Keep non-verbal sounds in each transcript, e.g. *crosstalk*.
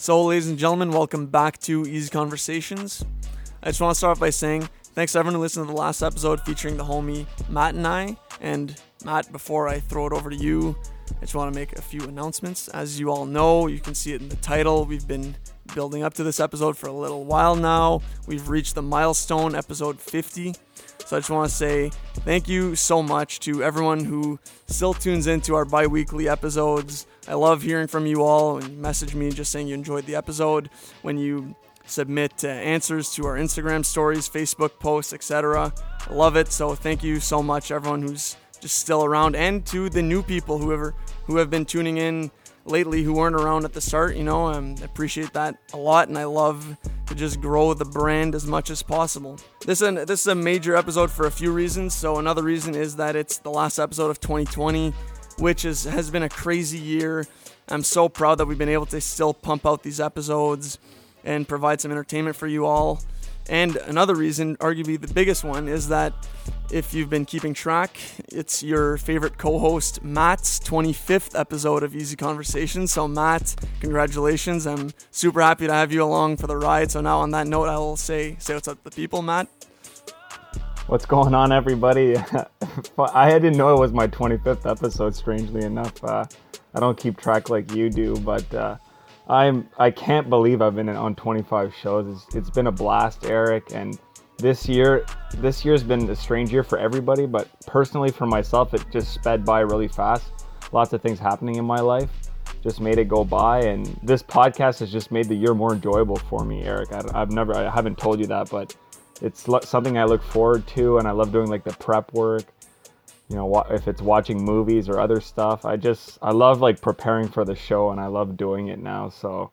So, ladies and gentlemen, welcome back to Easy Conversations. I just want to start off by saying thanks to everyone who listened to the last episode featuring the homie Matt and I. And Matt, before I throw it over to you, I just want to make a few announcements. As you all know, you can see it in the title. We've been building up to this episode for a little while now. We've reached the milestone, episode 50. So I just want to say thank you so much to everyone who still tunes into our bi weekly episodes. I love hearing from you all and message me just saying you enjoyed the episode. When you submit uh, answers to our Instagram stories, Facebook posts, etc. I love it. So thank you so much, everyone who's just still around, and to the new people who ever who have been tuning in lately who weren't around at the start. You know, um, I appreciate that a lot, and I love to just grow the brand as much as possible. This is a, this is a major episode for a few reasons. So another reason is that it's the last episode of 2020, which is has been a crazy year. I'm so proud that we've been able to still pump out these episodes and provide some entertainment for you all. And another reason, arguably the biggest one, is that if you've been keeping track, it's your favorite co host, Matt's 25th episode of Easy Conversations. So, Matt, congratulations. I'm super happy to have you along for the ride. So, now on that note, I will say, say what's up to the people, Matt. What's going on, everybody? *laughs* I didn't know it was my 25th episode, strangely enough. Uh, I don't keep track like you do, but. Uh, I'm I can't believe I've been on 25 shows. It's, it's been a blast, Eric, and this year this year's been a strange year for everybody, but personally for myself, it just sped by really fast. Lots of things happening in my life just made it go by, and this podcast has just made the year more enjoyable for me, Eric. I, I've never I haven't told you that, but it's something I look forward to, and I love doing like the prep work you know if it's watching movies or other stuff. I just i love like preparing for the show and i love doing it now so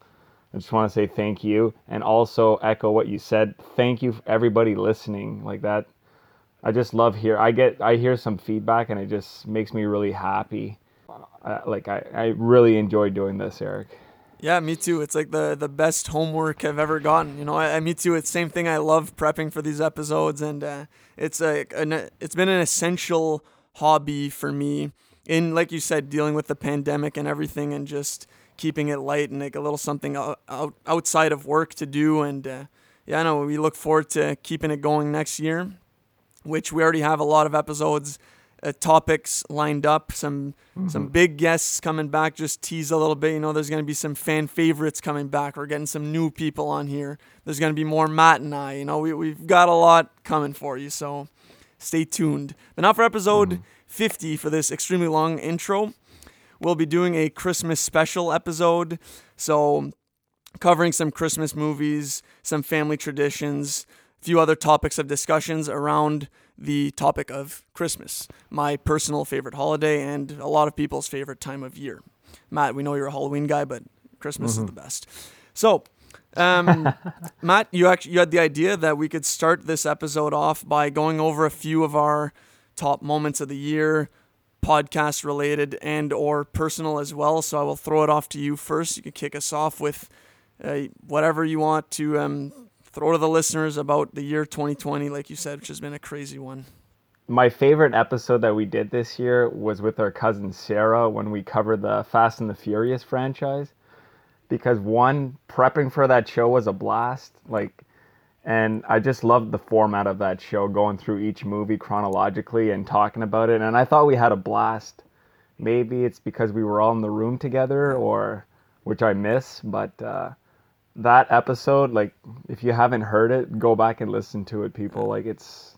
i just want to say thank you. And also echo what you said thank you everybody listening like that i just love here i get i hear some feedback and it just makes me really happy. Uh, like I, I really enjoy doing this eric yeah, me too. It's like the the best homework I've ever gotten. You know, I, I me too. It's the same thing. I love prepping for these episodes, and uh, it's a an, it's been an essential hobby for me in like you said dealing with the pandemic and everything and just keeping it light and like a little something out, out outside of work to do and uh, yeah I know we look forward to keeping it going next year which we already have a lot of episodes uh, topics lined up some mm-hmm. some big guests coming back just tease a little bit you know there's going to be some fan favorites coming back we're getting some new people on here there's going to be more Matt and I you know we, we've got a lot coming for you so Stay tuned. But now for episode mm-hmm. 50 for this extremely long intro. We'll be doing a Christmas special episode. So, covering some Christmas movies, some family traditions, a few other topics of discussions around the topic of Christmas, my personal favorite holiday and a lot of people's favorite time of year. Matt, we know you're a Halloween guy, but Christmas mm-hmm. is the best. So, um, *laughs* Matt, you actually you had the idea that we could start this episode off by going over a few of our top moments of the year, podcast related and or personal as well. So I will throw it off to you first. You can kick us off with uh, whatever you want to um, throw to the listeners about the year 2020, like you said, which has been a crazy one. My favorite episode that we did this year was with our cousin Sarah when we covered the Fast and the Furious franchise because one prepping for that show was a blast like and I just loved the format of that show going through each movie chronologically and talking about it and I thought we had a blast maybe it's because we were all in the room together or which I miss but uh, that episode like if you haven't heard it go back and listen to it people like it's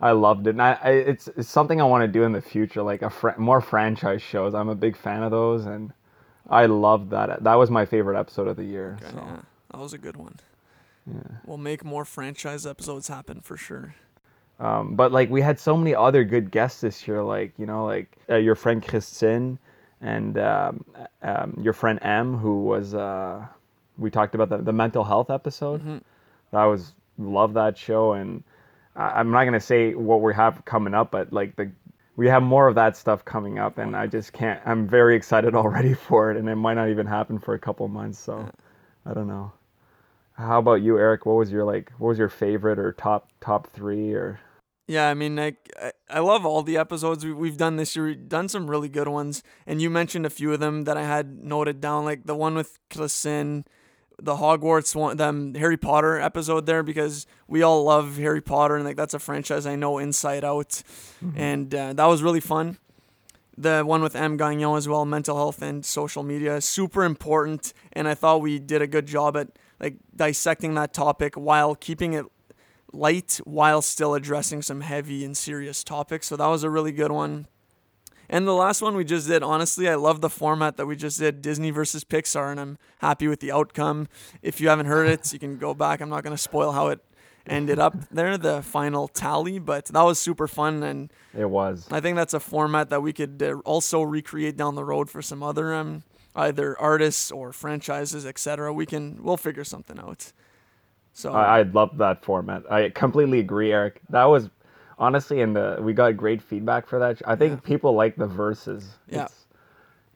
I loved it and I, I it's, it's something I want to do in the future like a fr- more franchise shows I'm a big fan of those and I loved that. That was my favorite episode of the year. Okay, so. Yeah, that was a good one. Yeah. We'll make more franchise episodes happen for sure. Um, but like we had so many other good guests this year, like you know, like uh, your friend Christine and um, um, your friend M, who was uh, we talked about the, the mental health episode. Mm-hmm. That was love that show, and I, I'm not gonna say what we have coming up, but like the we have more of that stuff coming up and i just can't i'm very excited *laughs* already for it and it might not even happen for a couple months so i don't know how about you eric what was your like what was your favorite or top top three or Yeah, I mean, like I, I love all the episodes we, we've done this year. We've done some really good ones, and you mentioned a few of them that I had noted down, like the one with Klaassen, the Hogwarts one, the Harry Potter episode there, because we all love Harry Potter, and like that's a franchise I know inside out, mm-hmm. and uh, that was really fun. The one with M Gagnon as well, mental health and social media, super important, and I thought we did a good job at like dissecting that topic while keeping it light while still addressing some heavy and serious topics. So that was a really good one. And the last one we just did, honestly, I love the format that we just did Disney versus Pixar, and I'm happy with the outcome. If you haven't heard it, you can go back. I'm not going to spoil how it ended up *laughs* there, the final tally, but that was super fun. And it was. I think that's a format that we could uh, also recreate down the road for some other um, either artists or franchises, etc. We can, we'll figure something out. So I, I love that format. I completely agree, Eric. That was honestly, and the we got great feedback for that. I think yeah. people like the verses. Yeah, it's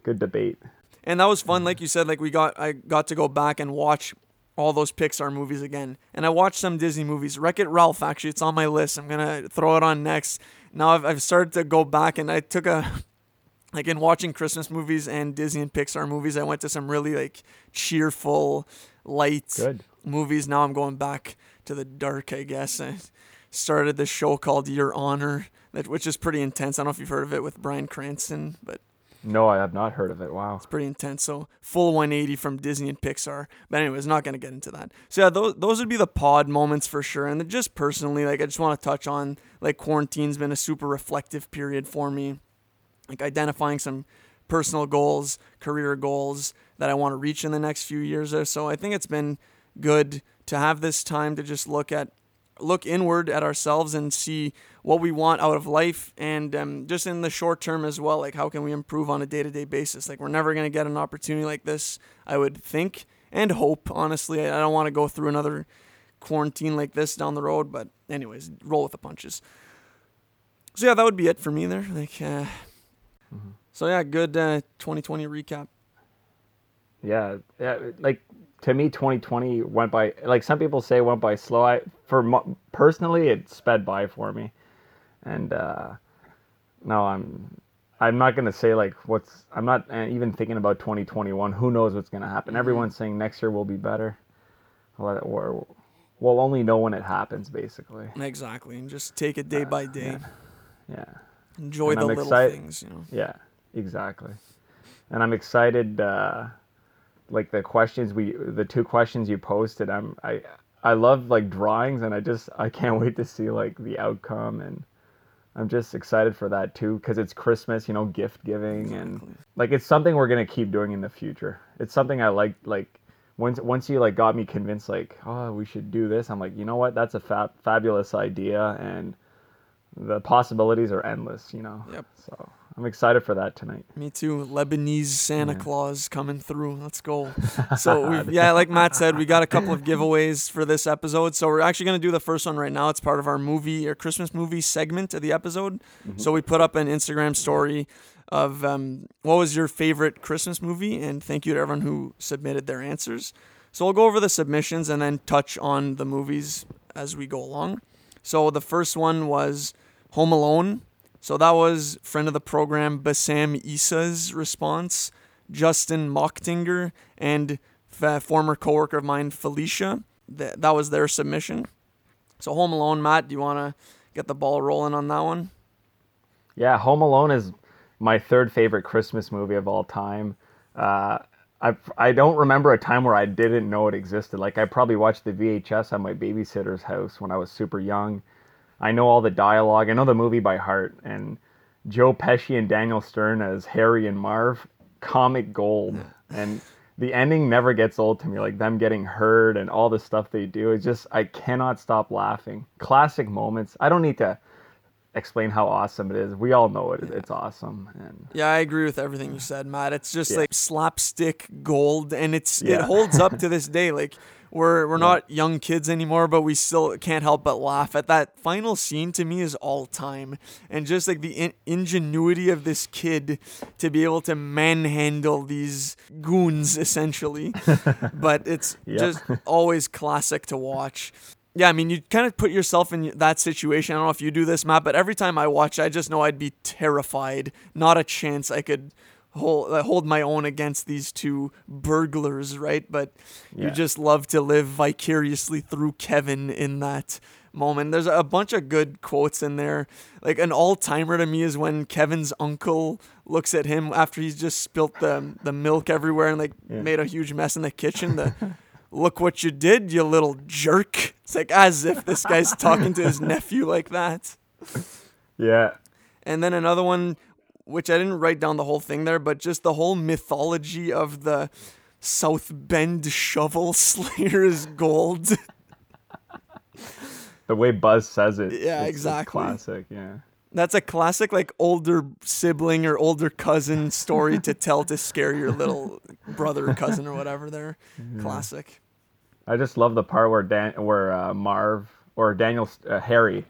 good debate. And that was fun, like you said. Like we got, I got to go back and watch all those Pixar movies again, and I watched some Disney movies. Wreck It Ralph, actually, it's on my list. I'm gonna throw it on next. Now I've, I've started to go back, and I took a *laughs* like in watching Christmas movies and Disney and Pixar movies. I went to some really like cheerful, light Good movies. Now I'm going back to the dark, I guess. *laughs* Started this show called Your Honor, that which is pretty intense. I don't know if you've heard of it with Bryan Cranston, but no, I have not heard of it. Wow, it's pretty intense. So full 180 from Disney and Pixar. But anyways, not gonna get into that. So yeah, those those would be the pod moments for sure. And just personally, like I just want to touch on like quarantine's been a super reflective period for me, like identifying some personal goals, career goals that I want to reach in the next few years or so. I think it's been good to have this time to just look at look inward at ourselves and see what we want out of life and um, just in the short term as well like how can we improve on a day-to-day basis? Like we're never going to get an opportunity like this i would think and hope honestly. I don't want to go through another quarantine like this down the road but anyways roll with the punches. So yeah that would be it for me there like uh, mm-hmm. so yeah good uh, 2020 recap yeah yeah like to me 2020 went by like some people say went by slow. I for personally it sped by for me. And uh no i'm i'm not going to say like what's i'm not uh, even thinking about 2021 who knows what's going to happen? Mm-hmm. everyone's saying next year will be better. Or we'll only know when it happens basically. Exactly and just take it day uh, by day. Yeah, yeah. enjoy and the I'm little excited, things you know. yeah exactly. And i'm excited uh like the questions we the two questions you posted i'm i i love like drawings and i just i can't *laughs* wait to see like the outcome and i'm just excited for that too because it's christmas you know gift giving exactly. and like it's something we're gonna keep doing in the future. It's something i like like once once you like got me convinced like oh we should do this i'm like you know what? That's a fa- fabulous idea and the possibilities are endless you know? Yep. So I'm excited for that tonight. Me too. Lebanese Santa yeah. Claus coming through. Let's go. *laughs* So yeah, like Matt said, we got a couple of *laughs* giveaways for this episode. So we're actually gonna do the first one right now. It's part of our movie or Christmas movie segment of the episode. Mm-hmm. So we put up an Instagram story of um, what was your favorite Christmas movie, and thank you to everyone who submitted their answers. So we'll go over the submissions and then touch on the movies as we go along. So the first one was Home Alone so that was friend of the program Bassam Isa's response. Justin Mochtinger and f- former coworker of mine Felicia. Th- that was their submission. So Home Alone, Matt, do you want to get the ball rolling on that one? Yeah, Home Alone is my third favorite Christmas movie of all time. Uh, I I don't remember a time where I didn't know it existed. Like I probably watched the VHS at my babysitter's house when I was super young. I know all the dialogue. I know the movie by heart. And Joe Pesci and Daniel Stern as Harry and Marv, comic gold. *laughs* and the ending never gets old to me. Like them getting hurt and all the stuff they do. It's just I cannot stop laughing. Classic moments. I don't need to explain how awesome it is. We all know it. Yeah. It's awesome. And yeah, I agree with everything you said, Matt. It's just yeah. like slapstick gold, and it's yeah. it holds up *laughs* to this day. Like we're we're yeah. not young kids anymore, but we still can't help but laugh at that final scene. To me, is all time, and just like the in- ingenuity of this kid to be able to manhandle these goons essentially. *laughs* but it's yep. just always classic to watch. yeah, I mean, you kind of put yourself in that situation. I don't know if you do this, Matt, but every time I watch, I just know I'd be terrified. Not a chance I could hold uh, hold my own against these two burglars, right? But Yeah. you just love to live vicariously through Kevin in that moment. There's a bunch of good quotes in there. Like an all timer to me is when Kevin's uncle looks at him after he's just spilt the the milk everywhere and like Yeah. made a huge mess in the kitchen. The *laughs* look what you did, you little jerk. It's like as if this guy's talking to his *laughs* nephew like that. Yeah. And then another one, which I didn't write down the whole thing there, but just the whole mythology of the South Bend shovel *laughs* slayers gold. *laughs* The way Buzz says it. Yeah, exactly. classic. Yeah. That's a classic, like older sibling or older cousin story to tell to scare your little brother or cousin or whatever. There, classic. I just love the part where Dan, where uh, Marv or Daniel uh, Harry.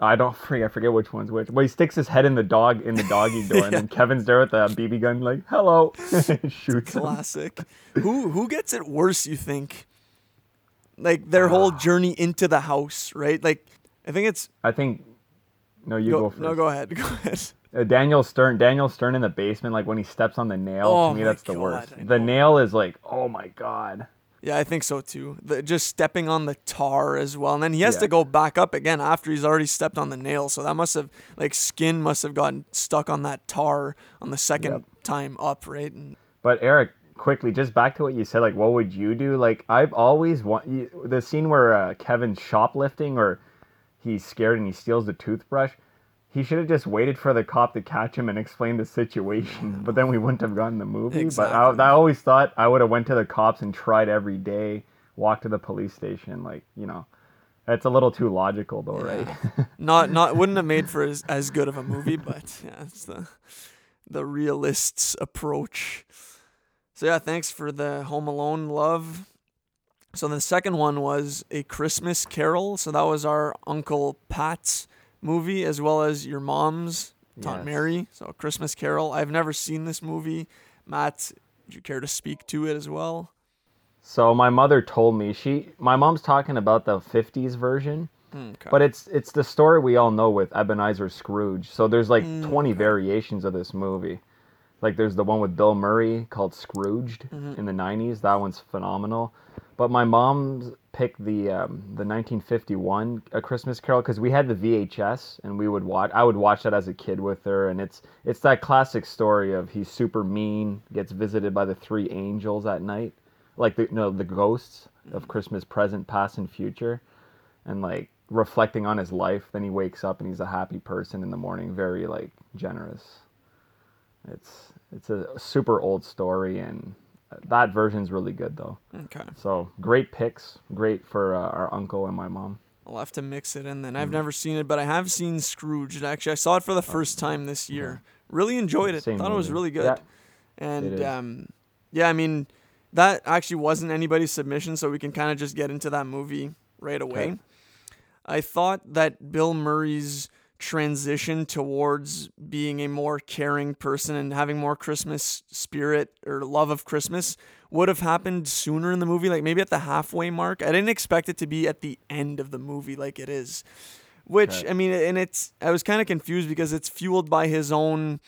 I don't *laughs* forget. I forget which one's which. Well, he sticks his head in the dog in the doggy *laughs* door, and then Kevin's there with a BB gun, like "Hello," *laughs* shoots. Classic. who who gets it worse? You think? Like their whole journey into the house, right? Like I think it's I think. No, you go, go, first. no. Go ahead. Go ahead. Uh, Daniel Stern. Daniel Stern in the basement, like when he steps on the nail. Oh to me, that's the God, worst. The nail is like, oh my god. Yeah, I think so too. The, just stepping on the tar as well, and then he has Yeah. to go back up again after he's already stepped on the nail. So that must have like skin must have gotten stuck on that tar on the second Yep. time up, right? And But Eric, quickly, just back to what you said, like, what would you do? Like, I've always want the scene where uh, Kevin's shoplifting or he's scared and he steals the toothbrush. He should have just waited for the cop to catch him and explain the situation, but then we wouldn't have gotten the movie. But I, I always thought I would have went to the cops and tried every day, walk to the police station, like you know. That's a little too logical, though, right? *laughs* not not wouldn't have made for as, as good of a movie, but yeah, it's the the realist's approach. So yeah, thanks for the Home Alone love. So the second one was a Christmas Carol. So that was our Uncle Pat's movie, as well as your mom's Aunt Yes. Mary. So a Christmas Carol. I've never seen this movie. Matt, would you care to speak to it as well? So my mother told me she my mom's talking about the 50s version. Okay. But it's it's the story we all know with Ebenezer Scrooge. So there's like Mm, 20 variations of this movie. Like there's the one with Bill Murray called Scrooged Mm-hmm. in the 90s. That one's phenomenal. But my mom's picked the um, the 1951 A Christmas Carol because we had the VHS and we would watch. I would watch that as a kid with her, and it's it's that classic story of he's super mean, gets visited by the three angels at night, like the no the ghosts of Christmas present, past, and future and like reflecting on his life then he wakes up and he's a happy person in the morning very like generous it's it's a super old story and that version's really good though okay. so great picks great for uh, our uncle and my mom I'll have to mix it in then. Mm. I've never seen it, but I have seen Scrooge. Actually, I saw it for the first time this year. Really enjoyed it. Same Thought it was really good. Yeah, and it is. um, yeah, I mean, that actually wasn't anybody's submission, so we can kind of just get into that movie right away. Okay. I thought that Bill Murray's transition towards being a more caring person and having more Christmas spirit or love of Christmas would have happened sooner in the movie, like maybe at the halfway mark. I didn't expect it to be at the end of the movie like it is. Which Okay. I mean, and it's I was kind of confused because it's fueled by his own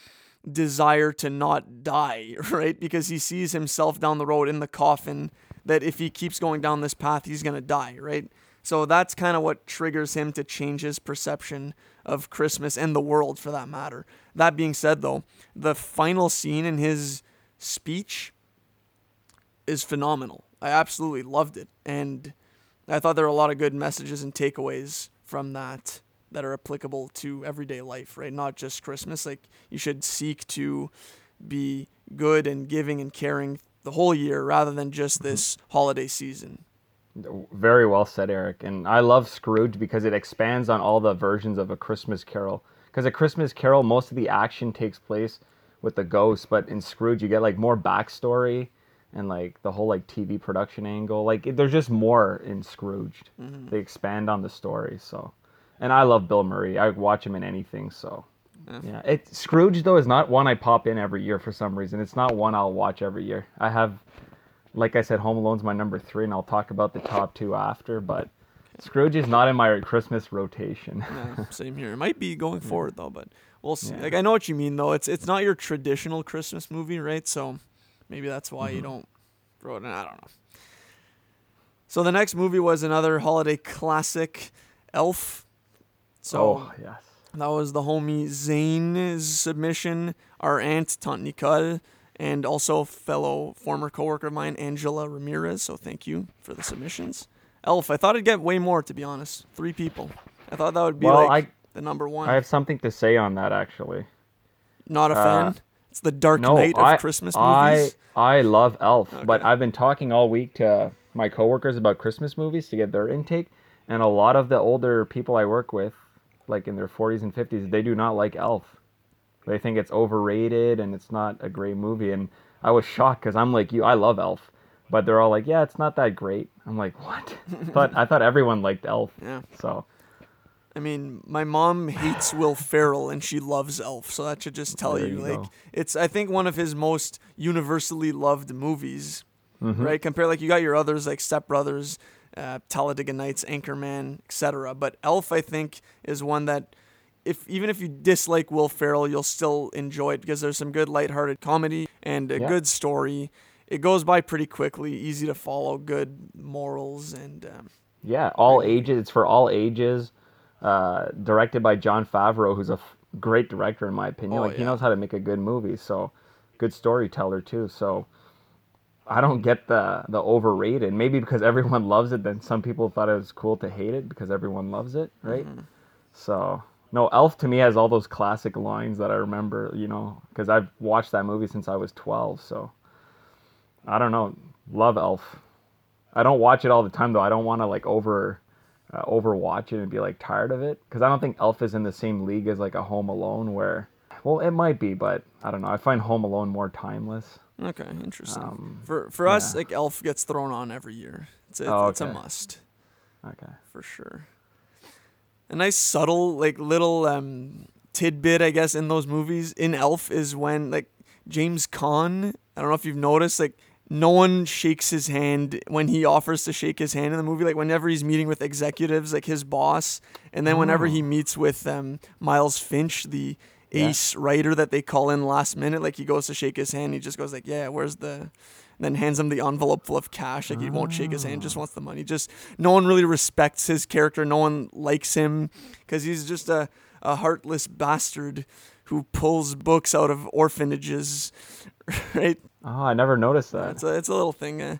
desire to not die, *laughs* right? Because he sees himself down the road in the coffin that if he keeps going down this path, he's going to die, right? So that's kind of what triggers him to change his perception of Christmas and the world for that matter. That being said, though, the final scene in his speech is phenomenal. I absolutely loved it. And I thought there were a lot of good messages and takeaways from that that are applicable to everyday life, right? Not just Christmas. Like you should seek to be good and giving and caring the whole year rather than just mm-hmm. this holiday season. Very well said eric. And i love scrooge because it expands on all the versions of a christmas carol. Because a christmas carol most of the action takes place with the ghost but in scrooge you get like more backstory and like the whole like tv production angle. Like it, there's just more in scrooge. Mm-hmm. They expand on the story so. And i love bill murray. I watch him in anything so. Yeah. It scrooge though is not one i pop in every year for some reason. It's not one i'll watch every year. I have like I said, Home Alone's my number three, and I'll talk about the top two after. But Scrooge is not in my Christmas rotation. Yeah, *laughs* same here. It might be going forward though, but we'll see. Yeah. Like I know what you mean though. It's it's not your traditional Christmas movie, right? So maybe that's why Mm-hmm. you don't throw it in. I don't know. So the next movie was another holiday classic, Elf. So oh yes. that was the homie Zane's submission, our aunt Tante Nicole, and also fellow former coworker of mine, Angela Ramirez. So thank you for the submissions. Elf, I thought it'd get way more to be honest. Three people. I thought that would be Well, like I the number one. I have something to say on that actually. Not a uh, fan. It's the Dark No, Knight of I, Christmas movies. I love Elf, but I've been talking all week to my coworkers about Christmas movies to get their intake, and a lot of the older people I work with, like in their 40s and 50s, they do not like Elf. They think it's overrated and it's not a great movie. And I was shocked because I'm like you, I love Elf, but they're all like, yeah, it's not that great. I'm like, what? *laughs* but I thought everyone liked Elf. Yeah. So I mean, my mom hates Will Ferrell and she loves Elf, so that should just tell you, you like go. it's I think one of his most universally loved movies. Mm-hmm. Right? Compare like you got your others like Step Brothers, uh, Talladega Nights, Anchorman, etc. But Elf I think is one that if even if you dislike Will Ferrell, you'll still enjoy it because there's some good lighthearted comedy and a Yeah. good story. It goes by pretty quickly, easy to follow, good morals and um, Yeah, all ages. It's for all ages. Uh, directed by Jon Favreau, who's a f- great director in my opinion. Oh, like he knows how to make a good movie. So, good storyteller too. So, I don't get the the overrated. Maybe because *laughs* everyone loves it, then some people thought it was cool to hate it because everyone loves it, right? Mm-hmm. So, no, Elf to me has all those classic lines that I remember. You know, because I've watched that movie since I was twelve. So, I don't know. Love Elf. I don't watch it all the time though. I don't want to like over uh, overwatch it and be like tired of it because I don't think Elf is in the same league as like a Home Alone where well it might be but I don't know. I find Home Alone more timeless. Okay, interesting. Um, for for us, yeah. like Elf gets thrown on every year. It's a, Oh, it's a must Okay. for sure. A nice subtle like little um, tidbit, I guess, in those movies in Elf is when like James Caan. I don't know if you've noticed, like no one shakes his hand when he offers to shake his hand in the movie. Like whenever he's meeting with executives, like his boss, and then whenever he meets with um, Miles Finch, the Yeah. ace writer that they call in last minute, like he goes to shake his hand, he just goes like, "Yeah, where's the?" Then hands him the envelope full of cash. Like he won't shake his hand, just wants the money. Just no one really respects his character. No one likes him because he's just a, a heartless bastard who pulls books out of orphanages. *laughs* Right? Oh, I never noticed that. It's a it's a little thing. Uh,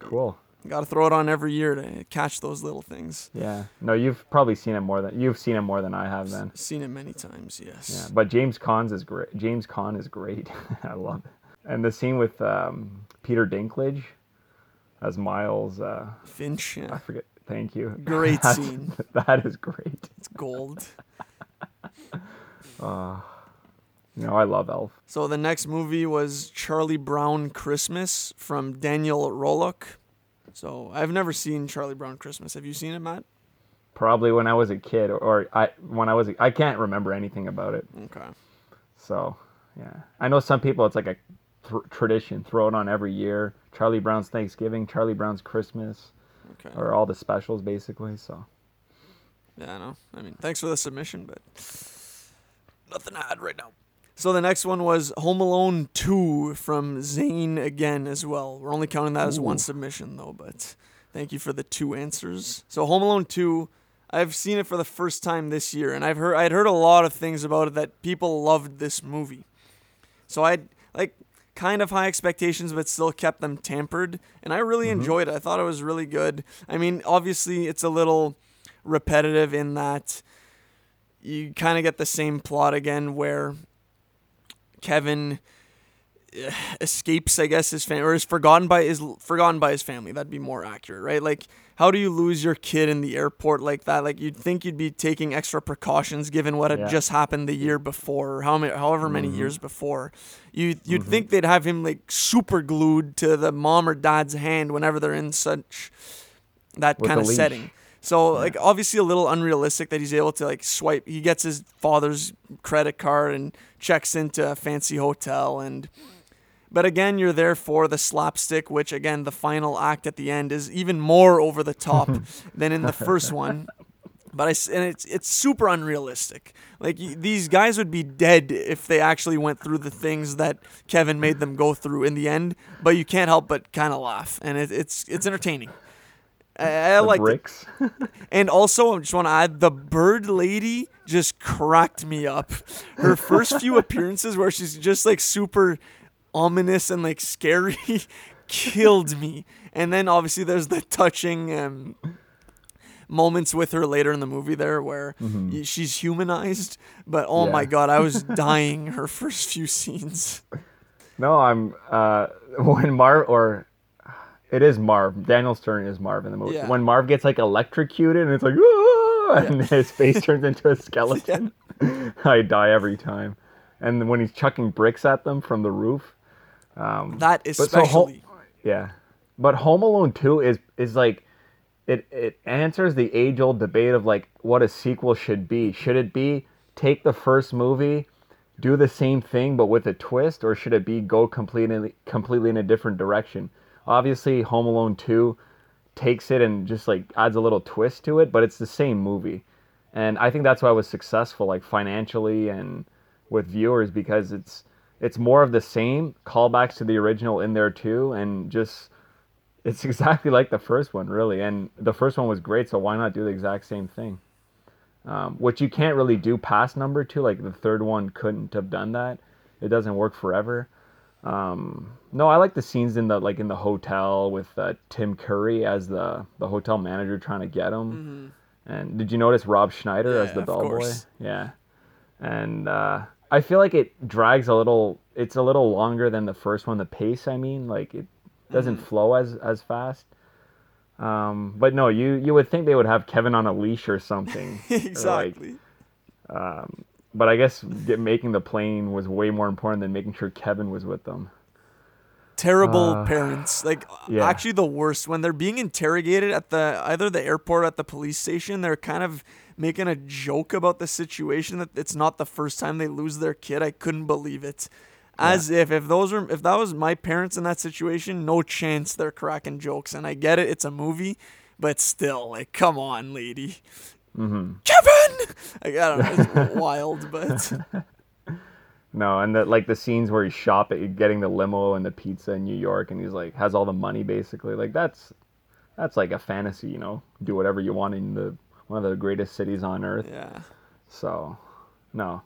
Cool. Got to throw it on every year to catch those little things. Yeah. No, you've probably seen it more than you've seen it more than I have then. Seen it many times. Yes. Yeah, but James Caan's is great. James Caan is great. *laughs* I love it. And the scene with um, Peter Dinklage as Miles, uh, Finch. I forget. Thank you. Great *laughs* That's- scene. *laughs* That is great. It's gold. *laughs* No, I love Elf. So the next movie was Charlie Brown Christmas from Daniel Rolock. So I've never seen Charlie Brown Christmas. Have you seen it, Matt? Probably when I was a kid, or I when I was a, I can't remember anything about it. Okay. So yeah, I know some people. It's like a th- tradition. Throw it on every year. Charlie Brown's Thanksgiving, Charlie Brown's Christmas, Okay. or all the specials basically. So Yeah, I know. I mean, thanks for the submission, but nothing to add right now. So the next one was Home Alone 2 from Zane again as well. We're only counting that as one submission though, but thank you for the two answers. So Home Alone 2, I've seen it for the first time this year and I've heard I'd heard a lot of things about it that people loved this movie. So I'd like kind of high expectations but still kept them tampered. and I really enjoyed it. I thought it was really good. I mean, obviously it's a little repetitive in that you kind of get the same plot again where Kevin eh, escapes, I guess, his family or is forgotten by is forgotten by his family. That'd be more accurate, right? Like, how do you lose your kid in the airport like that? Like, you'd think you'd be taking extra precautions given what had Yeah. just happened the year before, or how many, however many mm-hmm. years before. You you'd mm-hmm. think they'd have him like super glued to the mom or dad's hand whenever they're in such that With kind of leash. setting. So like obviously a little unrealistic that he's able to like swipe. He gets his father's credit card and checks into a fancy hotel and But again, you're there for the slapstick, which again, the final act at the end is even more over the top *laughs* than in the first one. But I and it's it's super unrealistic. Like these guys would be dead if they actually went through the things that Kevin made them go through in the end. But you can't help but kind of laugh, and it, it's it's entertaining. I, I like bricks. *laughs* and also, I just want to add the bird lady just cracked me up. Her first few appearances, where she's just like super ominous and like scary, *laughs* killed me. And then obviously there's the touching um, moments with her later in the movie there where mm-hmm. she's humanized. But oh yeah. my god, I was *laughs* dying her first few scenes. No, I'm uh, when Marv or it is Marv. Daniel Stern is Marv in the movie. Yeah. When Marv gets like electrocuted and it's like, yeah. and his face turns into a *laughs* skeleton. I die every time. And when he's chucking bricks at them from the roof, um, that especially, so yeah. But Home Alone Two is is like it it answers the age old debate of like what a sequel should be. Should it be take the first movie, do the same thing but with a twist, or should it be go completely completely in a different direction? Obviously, Home Alone Two takes it and just like adds a little twist to it, but it's the same movie. And I think that's why it was successful, like financially and with viewers, because it's it's more of the same callbacks to the original in there too, and just it's *laughs* exactly like the first one, really. And the first one was great, so why not do the exact same thing? Um, which you can't really do past number two. Like the third one couldn't have done that. It doesn't work forever. Um, no, I like the scenes in the like in the hotel with uh, Tim Curry as the the hotel manager trying to get him. Mm-hmm. And did you notice Rob Schneider yeah, as the bellboy? Yeah, and uh, I feel like it drags a little. It's a little longer than the first one. The pace, I mean, like it doesn't mm. flow as as fast. Um, but no, you you would think they would have Kevin on a leash or something. exactly. *laughs* Or like, um, but I guess get, making the plane was way more important than making sure Kevin was with them. Terrible uh, parents, like yeah. actually the worst when they're being interrogated at the either the airport or at the police station. They're kind of making a joke about the situation that it's not the first time they lose their kid. I couldn't believe it as yeah. if if those were if that was my parents in that situation, no chance they're cracking jokes. And I get it, it's a movie, but still, like, come on, lady, mm-hmm. Kevin. Like, I don't know, it's *laughs* wild, but. *laughs* No, and the, like the scenes where he's shopping, getting the limo and the pizza in New York, and he's like has all the money basically. Like that's that's like a fantasy, you know. Do whatever you want in the one of the greatest cities on earth. Yeah. So, no,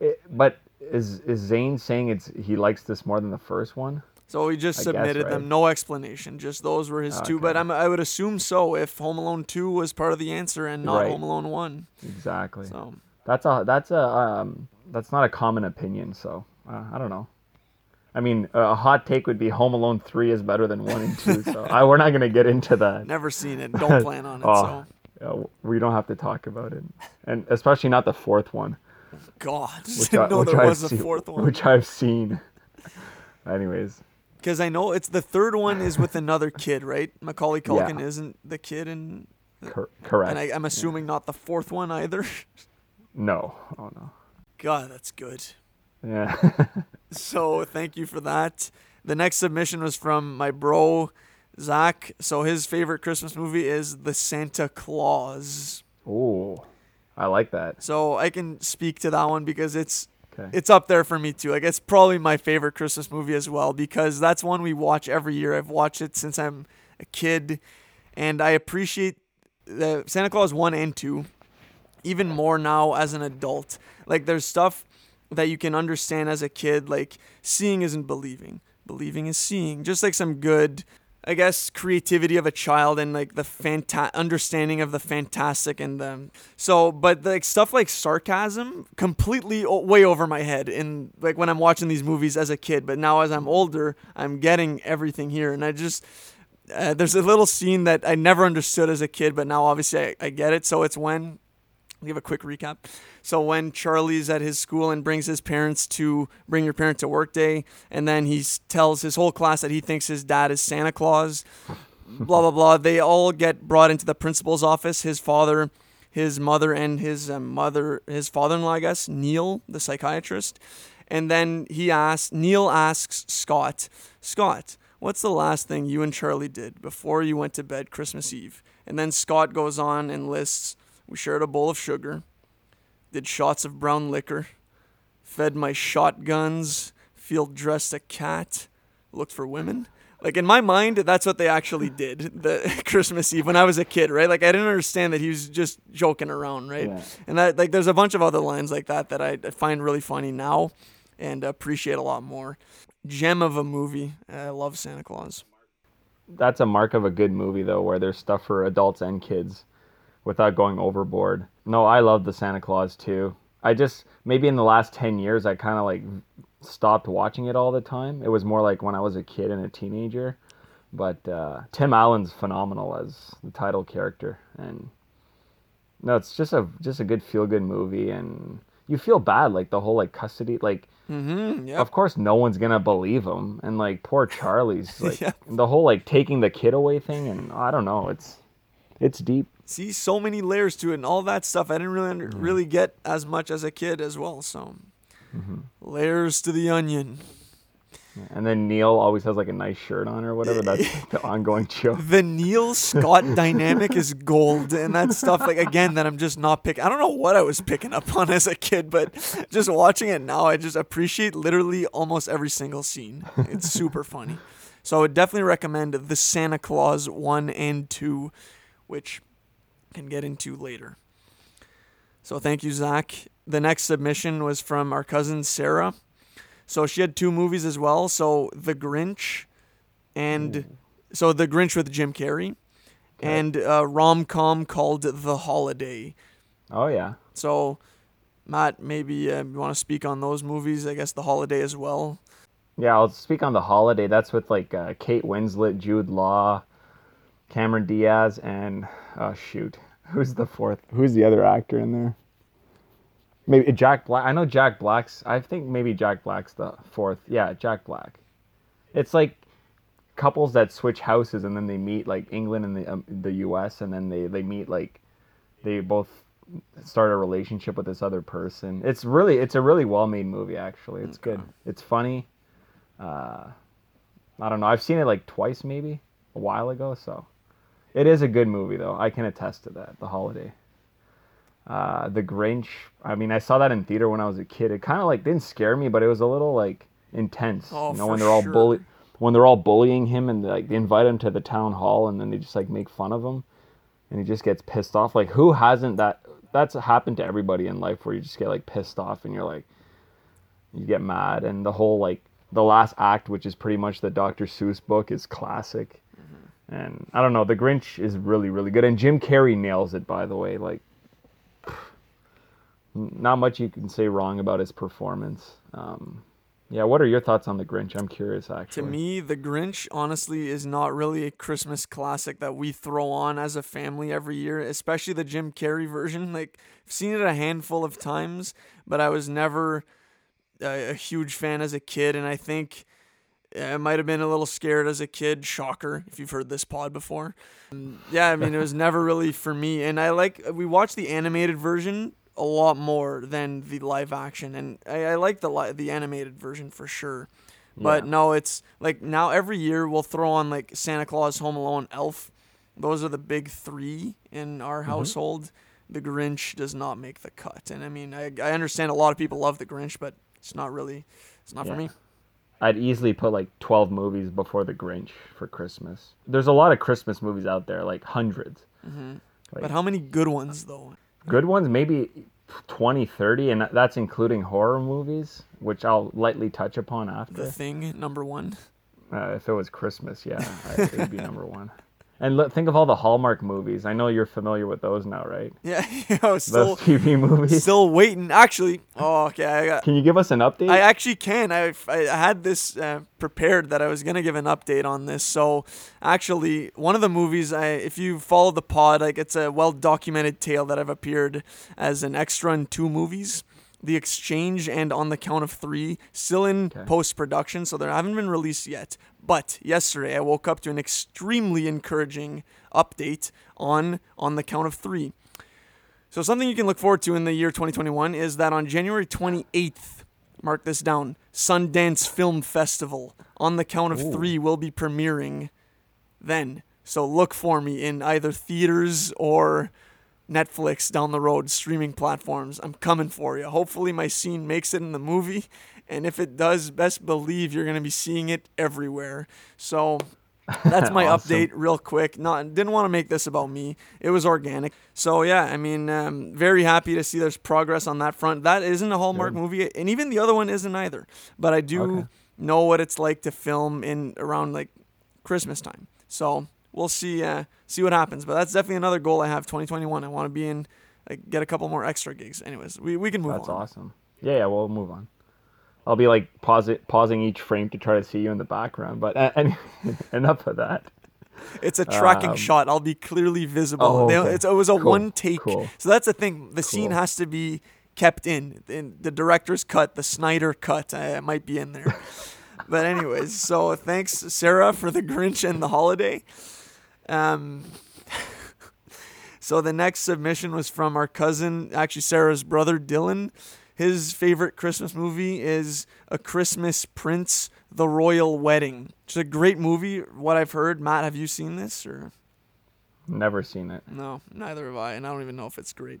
it, but is is Zane saying it's he likes this more than the first one? So he just I submitted guess, right? them, no explanation. Just those were his okay. two. But I'm, I would assume so if Home Alone two was part of the answer and not right. Home Alone one. Exactly. So that's a that's a um, that's not a common opinion. So uh, I don't know. I mean, a hot take would be Home Alone three is better than one and two. *laughs* So I, we're not gonna get into that. Never seen it. Don't plan on it. *laughs* oh, so. we don't have to talk about it, and especially not the fourth one. God, *laughs* which didn't I, know there I've was a seen, fourth one. Which I've seen. Anyways. Because I know it's the third one is with another kid, right? Macaulay Culkin yeah. isn't the kid in. Cor- correct. And I, am assuming yeah. not the fourth one either. no. Oh no. God, that's good. Yeah. *laughs* so thank you for that. The next submission was from my bro Zach. So his favorite Christmas movie is The Santa Claus. Oh. I like that. So I can speak to that one because it's okay. it's up there for me too. Like it's probably my favorite Christmas movie as well because that's one we watch every year. I've watched it since I'm a kid, and I appreciate the Santa Claus one and two even more now as an adult. Like there's stuff that you can understand as a kid, like seeing isn't believing, believing is seeing. Just like some good I guess creativity of a child and like the fanta- understanding of the fantastic and them. So, but like stuff like sarcasm completely o- way over my head in like when I'm watching these movies as a kid. But now as I'm older, I'm getting everything here, and I just uh, there's a little scene that I never understood as a kid, but now obviously I, I get it. So it's when give a quick recap. So when Charlie's at his school and brings his parents to bring your parent to work day, and then he tells his whole class that he thinks his dad is Santa Claus, blah blah blah. They all get brought into the principal's office. His father, his mother, and his uh, mother, his father-in-law, I guess, Neil, the psychiatrist. And then he asks, Neil asks Scott, Scott, what's the last thing you and Charlie did before you went to bed Christmas Eve? And then Scott goes on and lists, we shared a bowl of sugar, did shots of brown liquor, fed my shotguns, field dressed a cat, looked for women. Like in my mind, that's what they actually did *laughs* the *laughs* Christmas Eve when I was a kid, right? Like I didn't understand that he was just joking around, right? Yeah. And that like there's a bunch of other lines like that that I find really funny now and appreciate a lot more. Gem of a movie. I love Santa Claus. That's a mark of a good movie though, where there's stuff for adults and kids without going overboard. No, I love the Santa Claus too. I just maybe in the last 10 years I kind of like stopped watching it all the time. It was more like when I was a kid and a teenager. But uh, Tim Allen's phenomenal as the title character, and no, it's just a just a good feel good movie, and you feel bad like the whole like custody like. Mm-hmm. Yeah. Of course, no one's gonna believe him, and like poor Charlie's *laughs* like Yeah. the whole like taking the kid away thing, and I don't know, it's it's deep. See, so many layers to it and all that stuff. I didn't really under, mm-hmm. really get as much as a kid as well. So mm-hmm. layers to the onion. And then Neil always has like a nice shirt on or whatever. That's *laughs* the ongoing joke. The Neil Scott dynamic is gold, and that stuff like again that I'm just not picking. I don't know what I was picking up on as a kid, but just watching it now, I just appreciate literally almost every single scene. It's super funny. So I would definitely recommend the Santa Claus one and two, which can get into later. So thank you, Zach. The next submission was from our cousin Sarah. So she had two movies as well. So The Grinch and so The Grinch with Jim Carrey and a rom com called The Holiday. Oh yeah. So Matt, maybe uh, you want to speak on those movies? I guess The Holiday as well. Yeah, I'll speak on the holiday. That's with like uh, Kate Winslet, Jude Law, Cameron Diaz, and oh shoot, who's the fourth? Who's the other actor in there? Maybe Jack Black. I know Jack Black's. I think maybe Jack Black's the fourth. Yeah, Jack Black. It's like couples that switch houses and then they meet like England and the um, the U.S. and then they they meet like they both start a relationship with this other person. It's really it's a really well made movie actually. It's good. It's funny. Uh, I don't know. I've seen it like twice maybe a while ago, so it is a good movie though. I can attest to that. The Holiday. Uh, the Grinch. I mean, I saw that in theater when I was a kid. It kind of like didn't scare me, but it was a little like intense. Oh, you know, when they're all sure. bully, when they're all bullying him and like they invite him to the town hall and then they just like make fun of him, and he just gets pissed off. Like who hasn't that? That's happened to everybody in life where you just get like pissed off and you're like, you get mad, and the whole like the last act, which is pretty much the Dr. Seuss book, is classic. And I don't know, The Grinch is really, really good, and Jim Carrey nails it. By the way, like *sighs* not much you can say wrong about his performance. Um, yeah, what are your thoughts on The Grinch? I'm curious, actually. To me, The Grinch honestly is not really a Christmas classic that we throw on as a family every year, especially the Jim Carrey *laughs* version. Like, I've seen it a handful of times, but I was never a, a huge fan as a kid, and I think I might have been a little scared as a kid. Shocker, if you've heard this pod before. Um, yeah, I mean, it was never really for me. And I like, we watched the animated version a lot more than the live action, and I, I like the li- the animated version for sure. But Yeah. no, it's like now every year we'll throw on like Santa Claus, Home Alone, Elf. Those are the big three in our Mm-hmm. household. The Grinch does not make the cut, and I mean, I, I understand a lot of people love the Grinch, but it's not really, it's not Yeah. for me. I'd easily put like 12 movies before The Grinch for Christmas. There's a lot of Christmas movies out there, like 100s. Like- But how many good ones though? Good ones, maybe 20, 30, and that's including horror movies, which I'll lightly touch upon after. The Thing, number one. Uh, if it was Christmas, yeah, it would be *laughs* number one. And look, think of all the Hallmark movies. I know you're familiar with those now, right? *laughs* Yeah, I was still *laughs* Those TV movies. still waiting. Actually, oh, okay, I got. Can you give us an update? I actually can. I, I had this uh, prepared that I was gonna give an update on this. So actually, one of the movies, I, if you follow the pod, like it's a well documented tale that I've appeared as an extra in two movies. The Exchange and On the Count of Three, still in Okay. post production, so they haven't been released yet. But yesterday, I woke up to an extremely encouraging update on On the Count of Three. So something you can look forward to in the year 2021 is that on January 28th mark this down. Sundance Film Festival. On the count of Ooh. three, will be premiering then. So look for me in either theaters or Netflix down the road, streaming platforms. I'm coming for you. Hopefully, my scene makes it in the movie. And if it does, best believe you're going to be seeing it everywhere. So *laughs* that's my Awesome. update, real quick. Not didn't want to make this about me. It was organic. So yeah, I mean, um, very happy to see there's progress on that front. That isn't a Hallmark Good. movie, and even the other one isn't either. But I do Okay. know what it's like to film in around like Christmas time. So we'll see uh, see what happens. But that's definitely another goal I have 2021. I want to be in like, get a couple more extra gigs. Anyways, we, we can move That's on. That's awesome. Yeah, yeah, we'll move on. I'll be like pause it, pausing each frame to try to see you in the background. But uh, any, *laughs* enough of that. It's a tracking Um, shot. I'll be clearly visible. Oh, They- okay. it's, it was a Cool, one take. cool. So that's the thing. The scene has to be kept in. in the director's cut, the Snyder cut, uh, it might be in there. *laughs* but anyways, so thanks Sarah for the Grinch and the holiday. Um, *laughs* so the next submission was from our cousin, actually Sarah's brother Dylan. His favorite Christmas movie is A Christmas Prince: The Royal Wedding. It's a great movie. What I've heard, Matt, have you seen this or Never seen it. no? Neither have I, and I don't even know if it's great.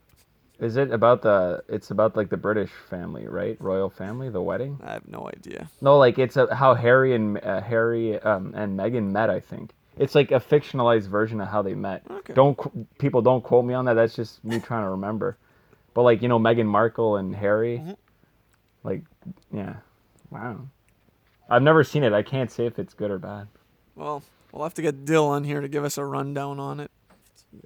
Is it about the? It's about like the British family, right? Royal family, the wedding. I have no idea. No, like it's a, how Harry and uh, Harry um, and Meghan met. I think it's like a fictionalized version of how they met. Okay. Don't people don't quote me on that. That's just me trying to remember. But like you know Meghan Markle and Harry, Mm-hmm. like yeah, wow. I've never seen it. I can't say if it's good or bad. Well, we'll have to get Dylan on here to give us a rundown on it.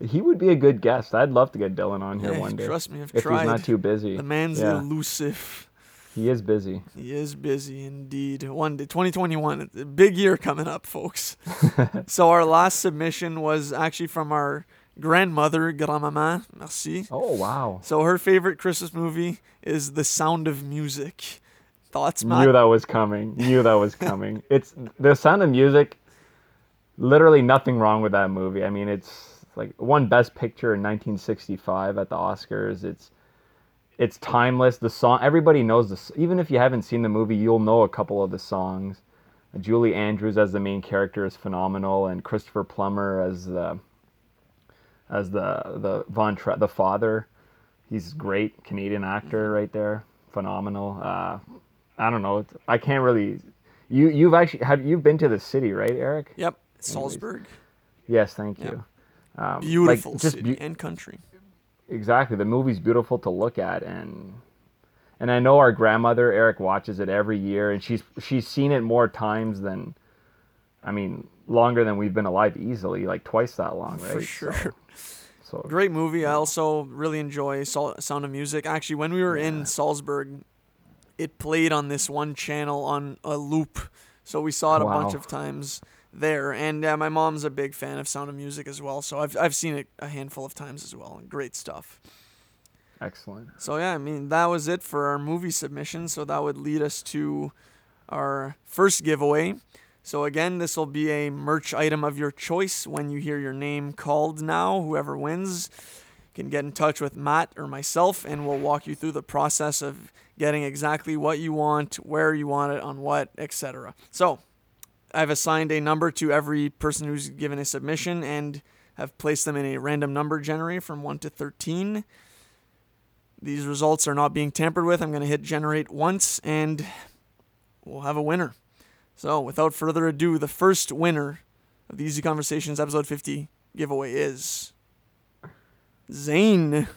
He would be a good guest. I'd love to get Dylan on here Yeah, one day. trust me, I've if tried. he's not too busy. The man's yeah, elusive. He is busy. He is busy indeed. One day, 2021, big year coming up, folks. *laughs* so our last submission was actually from our grandmother, grandmama. Merci. Oh wow. So her favorite Christmas movie is The Sound of Music. Thoughts, Matt? Knew that was coming. Knew that was *laughs* coming. it's the sound of music. Literally nothing wrong with that movie. I mean, it's like one Best Picture in 1965 at the Oscars. It's it's timeless. The song everybody knows this. Even if you haven't seen the movie, you'll know a couple of the songs. Julie Andrews as the main character is phenomenal, and Christopher Plummer as the as the the Von Tra- the father. He's great Canadian actor right there, phenomenal. Uh, I don't know. I can't really. You you've actually have you've been to the city, right, Eric? Yep, Salzburg. Yes, thank you. Um, like, Beautiful just city beau- and country. Exactly. The movie's beautiful to look at, and and I know our grandmother Eric watches it every year, and she's she's seen it more times than, I mean, longer than we've been alive easily, like twice that long, right? For sure. So, Great movie. I also really enjoy Sound of Music. Actually, when we were in Salzburg, it played on this one channel on a loop, so we saw it a bunch of times there. And uh, my mom's a big fan of Sound of Music as well, so I've I've seen it a handful of times as well. Great stuff. excellent. So yeah, I mean that was it for our movie submission. So that would lead us to our first giveaway. So again, this will be a merch item of your choice when you hear your name called now. Whoever wins can get in touch with Matt or myself and we'll walk you through the process of getting exactly what you want, where you want it, on what, etc. So, I've assigned a number to every person who's given a submission and have placed them in a random number generator from 1 to 13. These results are not being tampered with. I'm going to hit generate once and we'll have a winner. So, without further ado, the first winner of the Easy Conversations episode 50 giveaway is Zane.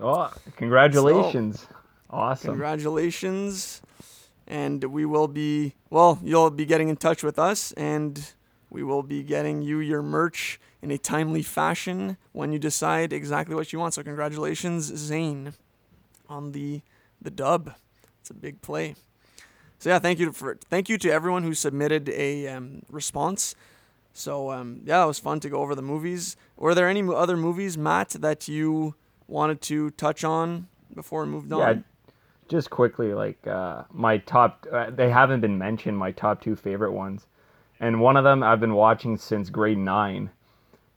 Oh, congratulations! awesome. Congratulations. And we will be, well, you'll be getting in touch with us and we will be getting you your merch in a timely fashion when you decide exactly what you want. So congratulations, Zane, on the the dub. It's a big play. So yeah, thank you for thank you to everyone who submitted a um, response. So um, yeah, it was fun to go over the movies. Were there any other movies, Matt, that you wanted to touch on before we moved on? Yeah, just quickly, like uh, my top, uh, they haven't been mentioned. My top two favorite ones, and one of them I've been watching since grade nine,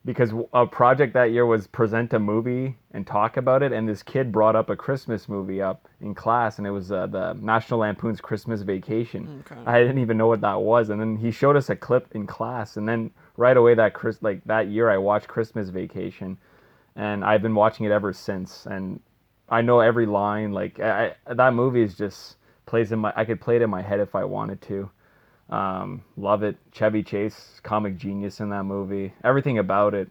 because a project that year was present a movie and talk about it, and this kid brought up a Christmas movie up in class, and it was uh, the National Lampoon's Christmas Vacation. Okay. I didn't even know what that was, and then he showed us a clip in class, and then right away that Chris like that year I watched Christmas Vacation, and I've been watching it ever since, and I know every line. Like I, I, that movie is just plays in my. I could play it in my head if I wanted to. Um, love it. Chevy Chase, comic genius in that movie. Everything about it.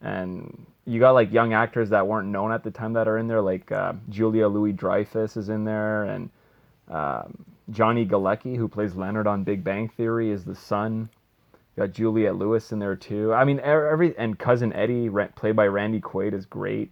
And you got like young actors that weren't known at the time that are in there, like uh, Julia Louis Dreyfus is in there, and um, Johnny Galecki, who plays Leonard on Big Bang Theory, is the son. Got Juliette Lewis in there too. I mean, every and cousin Eddie, played by Randy Quaid, is great.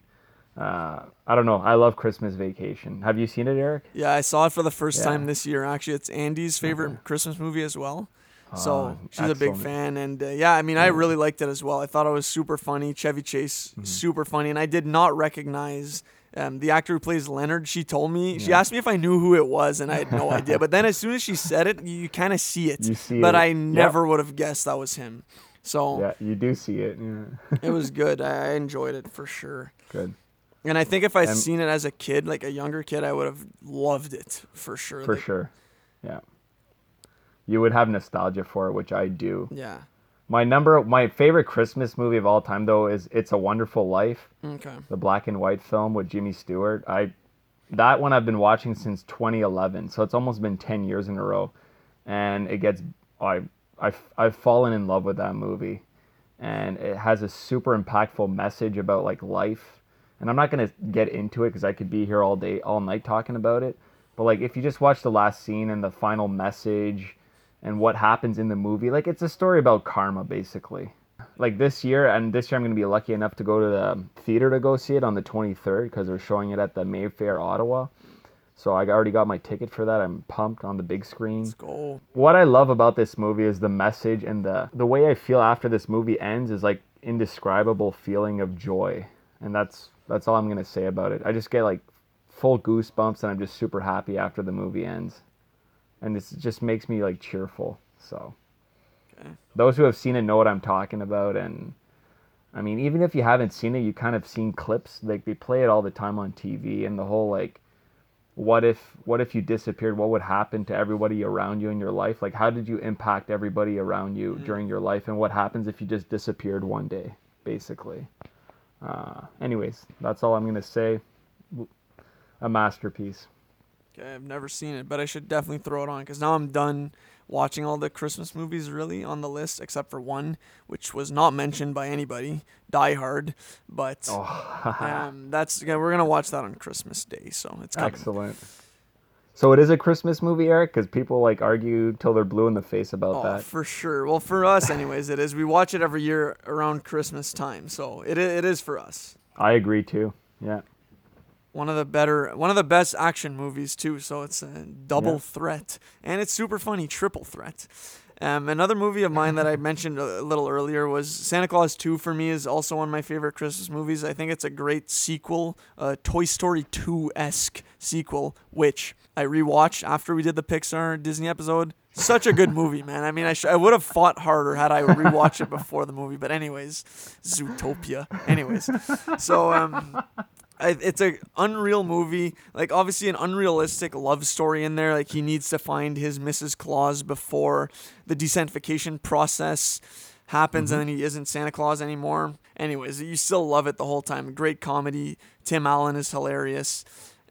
Uh, I don't know. I love Christmas Vacation. Have you seen it, Eric? Yeah, I saw it for the first Yeah. time this year. Actually, it's Andy's favorite Christmas movie as well. So Ah, she's a big fan, and uh, yeah, I mean, I really liked it as well. I thought it was super funny. Chevy Chase, Mm-hmm. super funny, and I did not recognize um, the actor who plays Leonard. She told me, she asked me if I knew who it was, and I had no idea. But then as soon as she said it, you, kind of see it. You see but it. I Yep. never would have guessed that was him. So Yeah, you do see it. Yeah. it was *laughs* good. I enjoyed it for sure. Good. And I think if I'd And- seen it as a kid, like a younger kid, I would have loved it for sure. For Like, sure. Yeah. You would have nostalgia for it, which I do. Yeah. My number, my favorite Christmas movie of all time, though, is "It's a Wonderful Life," Okay. the black and white film with Jimmy Stewart. I, that one I've been watching since 2011, so it's almost been 10 years in a row, and it gets, I, I've, I've fallen in love with that movie, and it has a super impactful message about like life, and I'm not gonna get into it because I could be here all day, all night talking about it, but like if you just watch the last scene and the final message and what happens in the movie. Like it's a story about karma, basically. Like this year, and this year I'm going to be lucky enough to go to the theater to go see it on the 23rd because they're showing it at the Mayfair, Ottawa. So I already got my ticket for that. I'm pumped on the big screen. Let's go. What I love about this movie is the message and the the way I feel after this movie ends is like indescribable feeling of joy, and that's that's all I'm gonna say about it. I just get like full goosebumps, and I'm just super happy after the movie ends, and it just makes me like cheerful. So Okay. those who have seen it know what I'm talking about, and I mean even if you haven't seen it, you kind of seen clips. Like they play it all the time on TV, and the whole like what if what if you disappeared what would happen to everybody around you in your life like how did you impact everybody around you mm. during your life and what happens if you just disappeared one day basically uh, anyways that's all i'm going to say a masterpiece Okay, I've never seen it, but I should definitely throw it on because now I'm done watching all the Christmas movies really on the list, except for one, which was not mentioned by anybody, Die Hard. But oh, *laughs* um, that's yeah, we're gonna watch that on Christmas Day, so it's coming. excellent so it is a christmas movie eric because people like argue till they're blue in the face about Oh, that for sure. Well, for us, anyways, it is. We watch it every year around Christmas time, so it it is for us. i agree too yeah One of the better, one of the best action movies too. So it's a double Yeah. threat, and it's super funny, triple threat. Um, another movie of mine that I mentioned a little earlier was Santa Claus 2 for me is also one of my favorite Christmas movies. I think it's a great sequel, a Toy Story 2 esque sequel, which I rewatched after we did the Pixar Disney episode. Such a good movie, man. I mean, I, sh- I would have fought harder had I rewatched it before the movie. But anyways, Zootopia. Anyways, so um, it's a unreal movie. Like obviously an unrealistic love story in there. Like he needs to find his Mrs. Claus before the desanctification process happens, and then he isn't Santa Claus anymore. Anyways, you still love it the whole time. Great comedy. Tim Allen is hilarious.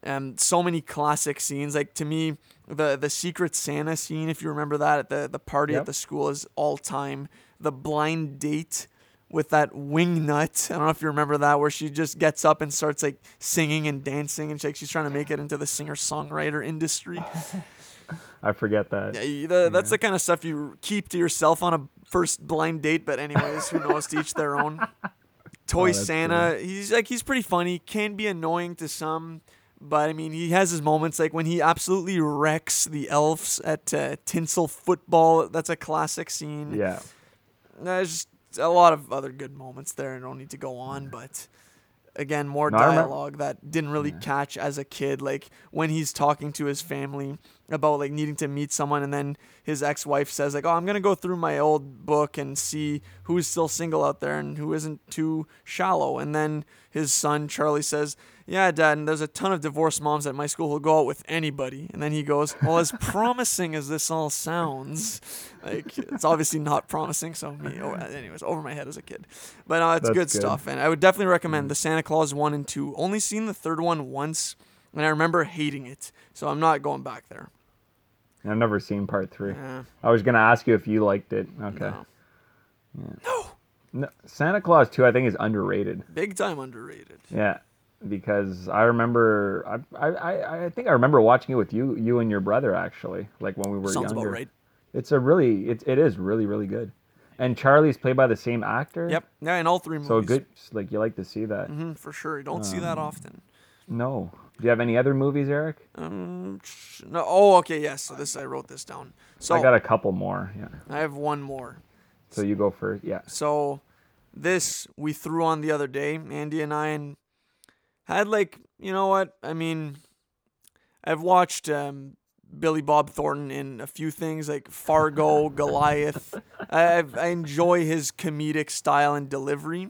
Um, so many classic scenes. Like to me, the the Secret Santa scene, if you remember that at the the party at the school, is all time. The blind date with that wing nut. I don't know if you remember that, where she just gets up and starts like singing and dancing, and she's, like, she's trying to make it into the singer songwriter industry. *laughs* i forget that Yeah, the, that's the kind of stuff you keep to yourself on a first blind date. But anyways, who knows? To each their own. *laughs* Toy Oh, that's Santa, he's like he's pretty funny. Can be annoying to some, but I mean he has his moments. Like when he absolutely wrecks the elves at uh, tinsel football. That's a classic scene. yeah There's just a lot of other good moments there. I don't need to go on, but again more dialogue that didn't really catch as a kid like when he's talking to his family about like needing to meet someone and then his ex-wife says like oh i'm gonna go through my old book and see who's still single out there and who isn't too shallow. And then his son charlie says yeah dad and there's a ton of divorced moms at my school who'll go out with anybody. And then he goes well as *laughs* promising as this all sounds like it's obviously not promising so me oh, anyways over my head as a kid. But uh, it's good, good. stuff and i would definitely recommend the santa claus 1 and 2 only seen the third one once and i remember hating it so i'm not going back there I've never seen part three. Yeah. I was gonna ask you if you liked it. Okay. No. No, Santa Claus 2, I think, is underrated. big time underrated Yeah, because I remember, I, I, I, I think I remember watching it with you, you and your brother actually, like when we were sounds younger. about right It's a really, it, it is really, really good. And Charlie's played by the same actor. yep yeah in all three movies So good, like you like to see that. Mm-hmm, for sure you don't see Um, that often No. Do you have any other movies, Eric? um, no oh okay yes so this i wrote this down so I got a couple more. Yeah. I have one more So you go first. Yeah. So this we threw on the other day, Andy and I, and had like you know what I mean. I've watched um, Billy Bob Thornton in a few things like Fargo, *laughs* Goliath. I I enjoy his comedic style and delivery.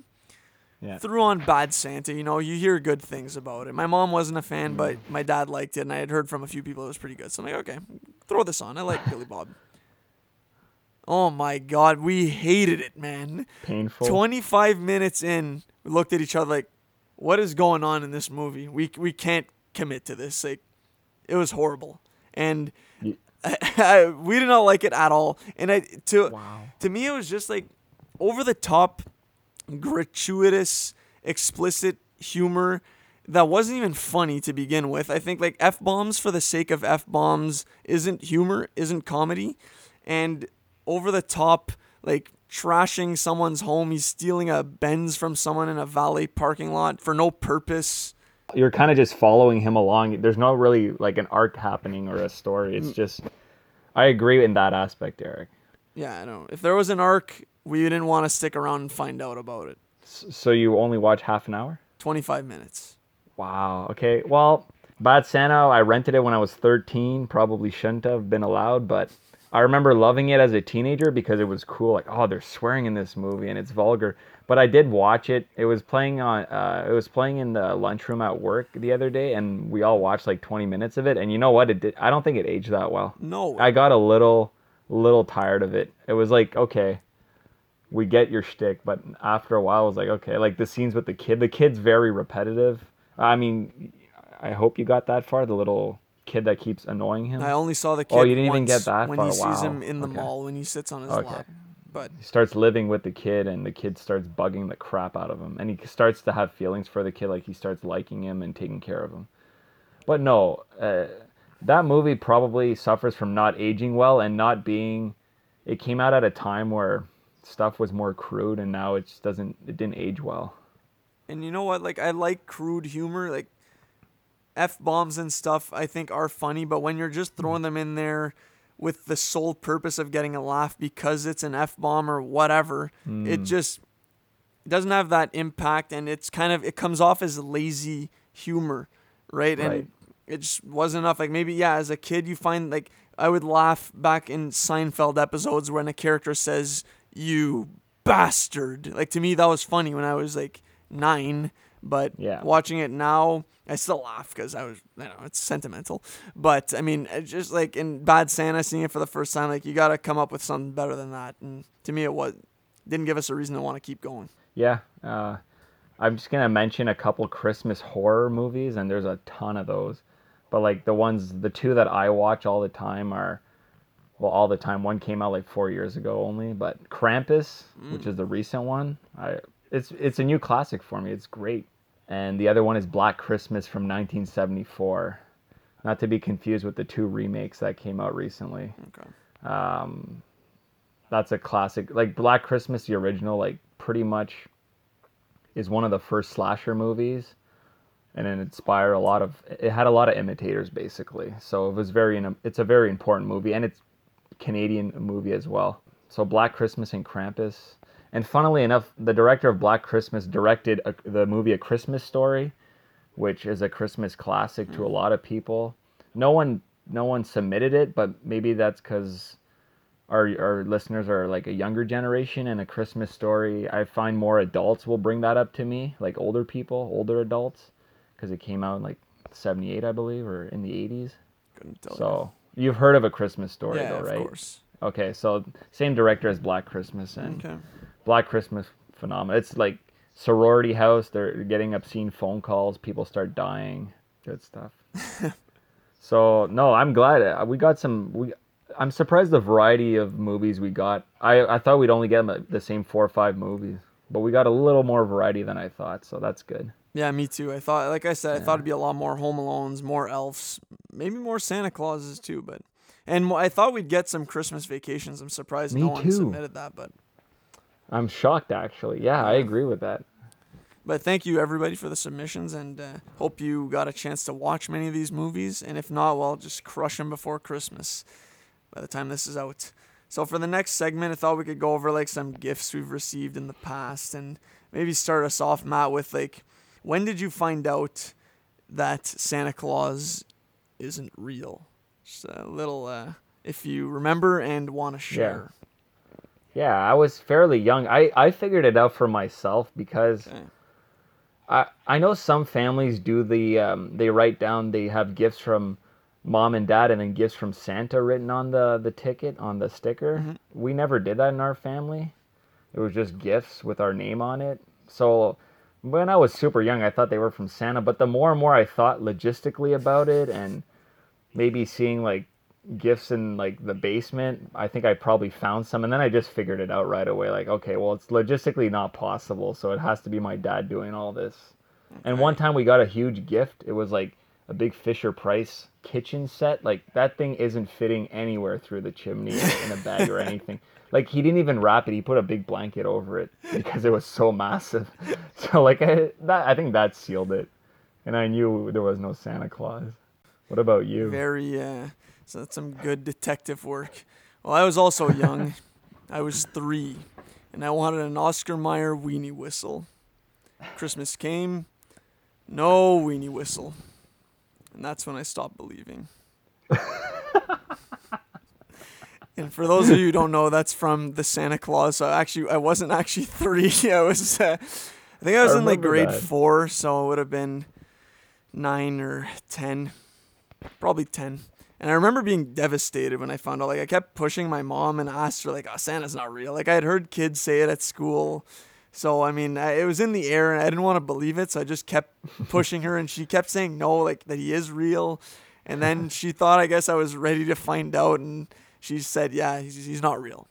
Yeah. Threw on Bad Santa, you know, you hear good things about it. My mom wasn't a fan, but Mm. my dad liked it, and I had heard from a few people it was pretty good. So I'm like, okay, throw this on. I like Billy Bob. Oh my God, we hated it, man. Painful. 25 minutes in, we looked at each other like, what is going on in this movie? We, we can't commit to this. Like, it was horrible. And Ye- *laughs* we did not like it at all. And I, to, Wow. to me, it was just like over the top, gratuitous, explicit humor that wasn't even funny to begin with. I think like F bombs for the sake of F bombs isn't humor, isn't comedy. And over the top, like trashing someone's home, he's stealing a Benz from someone in a valet parking lot for no purpose. You're kind of just following him along. There's no really like an arc happening or a story. Mm. It's just. I agree in that aspect, Eric. Yeah, I know. If there was an arc, we didn't want to stick around and find out about it. So you only watch half an hour? 25 minutes. Wow. Okay. Well, Bad Santa, I rented it when I was 13. Probably shouldn't have been allowed, but I remember loving it as a teenager because it was cool. Like, oh, they're swearing in this movie and it's vulgar. But I did watch it. It was playing on. Uh, it was playing in the lunchroom at work the other day, and we all watched like 20 minutes of it. And you know what? It did. I don't think it aged that well. No. I got a little, little tired of it. It was like, okay, we get your shtick, but after a while, I was like, okay, like the scenes with the kid. The kid's very repetitive. I mean, I hope you got that far. The little kid that keeps annoying him. I only saw the kid Oh, you didn't even get that when far? he sees Wow. him in the Okay. mall when he sits on his Okay. lap. But he starts living with the kid, and the kid starts bugging the crap out of him, and he starts to have feelings for the kid, like he starts liking him and taking care of him. But no, uh, that movie probably suffers from not aging well and not being. It came out at a time where stuff was more crude, and now it just doesn't. It didn't age well. and you know what? Like I like crude humor, like f bombs and stuff. I think are funny, but when you're just throwing mm-hmm. them in there with the sole purpose of getting a laugh because it's an f bomb or whatever, it mm. just doesn't have that impact, and it's kind of it comes off as lazy humor, right? Right. And it just wasn't enough. Like maybe yeah, as a kid you find like I would laugh back in Seinfeld episodes when a character says "you bastard." Like to me that was funny when I was like nine, but Yeah. watching it now. I still laugh because I was, you know, it's sentimental. But I mean, just like in Bad Santa, seeing it for the first time, like you got to come up with something better than that. And to me, it was didn't give us a reason to want to keep going. Yeah. Uh, I'm just gonna mention a couple Christmas horror movies, and there's a ton of those. But like the ones, the two that I watch all the time are, well, all the time. One came out like four years ago only, but Krampus, which is the recent one, I it's it's a new classic for me. It's great. And the other one is Black Christmas from 1974, not to be confused with the two remakes that came out recently Okay. um, that's a classic like black christmas the original like pretty much is one of the first slasher movies and it inspired a lot of it had a lot of imitators basically so it was very it's a very important movie and it's canadian movie as well so black christmas and krampus And funnily enough, the director of Black Christmas directed a, the movie A Christmas Story, which is a Christmas classic to a mm. lot of people. No one no one submitted it, but maybe that's because our our listeners are like a younger generation and a Christmas story. I find more adults will bring that up to me, like older people, older adults, because it came out in like '78, I believe, or in the '80s. Couldn't tell So you've heard of a Christmas story, yeah, though, right? of course. Okay, so same director as Black Christmas and Okay. Black Christmas phenomenal. It's like sorority house. They're getting obscene phone calls. People start dying. Good stuff. *laughs* so no, I'm glad uh, we got some. We I'm surprised the variety of movies we got. I I thought we'd only get the same four or five movies, but we got a little more variety than I thought. So that's good. Yeah, me too. I thought, like I said, I thought it'd be a lot more Home Alones, more Elves, maybe more Santa Clauses too. But and I thought we'd get some Christmas Vacations. I'm surprised Me no one too. submitted that. But I'm shocked actually. Yeah, I agree with that. but thank you everybody for the submissions, and uh, hope you got a chance to watch many of these movies. And if not, well, just crush them before Christmas. By the time this is out. So for the next segment, I thought we could go over like some gifts we've received in the past, and maybe start us off, Matt, with like, when did you find out that Santa Claus isn't real? Just a little, uh, if you remember and want to share. Yeah, yeah. I was fairly young. I I figured it out for myself because. Okay. I I know some families do the um, they write down they have gifts from mom and dad and then gifts from Santa written on the the ticket on the sticker. We never did that in our family. It was just gifts with our name on it. So when I was super young, I thought they were from Santa. But the more and more I thought logistically about it and maybe seeing like gifts in like the basement i think i probably found some and then i just figured it out right away like okay well it's logistically not possible so it has to be my dad doing all this and one time we got a huge gift it was like a big fisher price kitchen set like that thing isn't fitting anywhere through the chimney in a bag or *laughs* anything like he didn't even wrap it he put a big blanket over it *laughs* because it was so massive *laughs* so like I, that i think that sealed it and i knew there was no santa claus what about you Very, uh, so that's some good detective work. Well, I was also young. I was three, and I wanted an Oscar Mayer weenie whistle. Christmas came, no weenie whistle. And that's when I stopped believing. *laughs* and for those of you who don't know, that's from the Santa Claus. So actually, I wasn't actually *laughs* three. I was, uh, I think I was I in like grade that. four, so it would have been nine or ten, probably ten. And I remember being devastated when I found out. Like I kept pushing my mom and asked her, like, "Oh, Santa's not real." Like I had heard kids say it at school, so I mean, I, it was in the air, and I didn't want to believe it. So I just kept *laughs* pushing her, and she kept saying no, like that he is real. And then *laughs* she thought, I guess, I was ready to find out, and she said, "Yeah, he's, he's not real."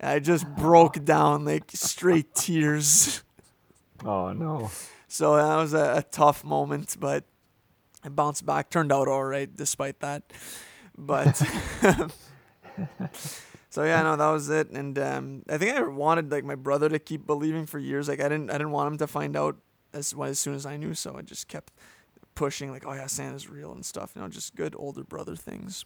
And I just broke *sighs* down, like straight tears. *laughs* oh no So that was a, a tough moment, but I bounced back. Turned out all right despite that. But so yeah, no, that was it. And um, I think I wanted like my brother to keep believing for years. Like I didn't, I didn't want him to find out as well, as soon as I knew. So I just kept pushing, like, oh yeah, Santa's real and stuff. You know, just good older brother things.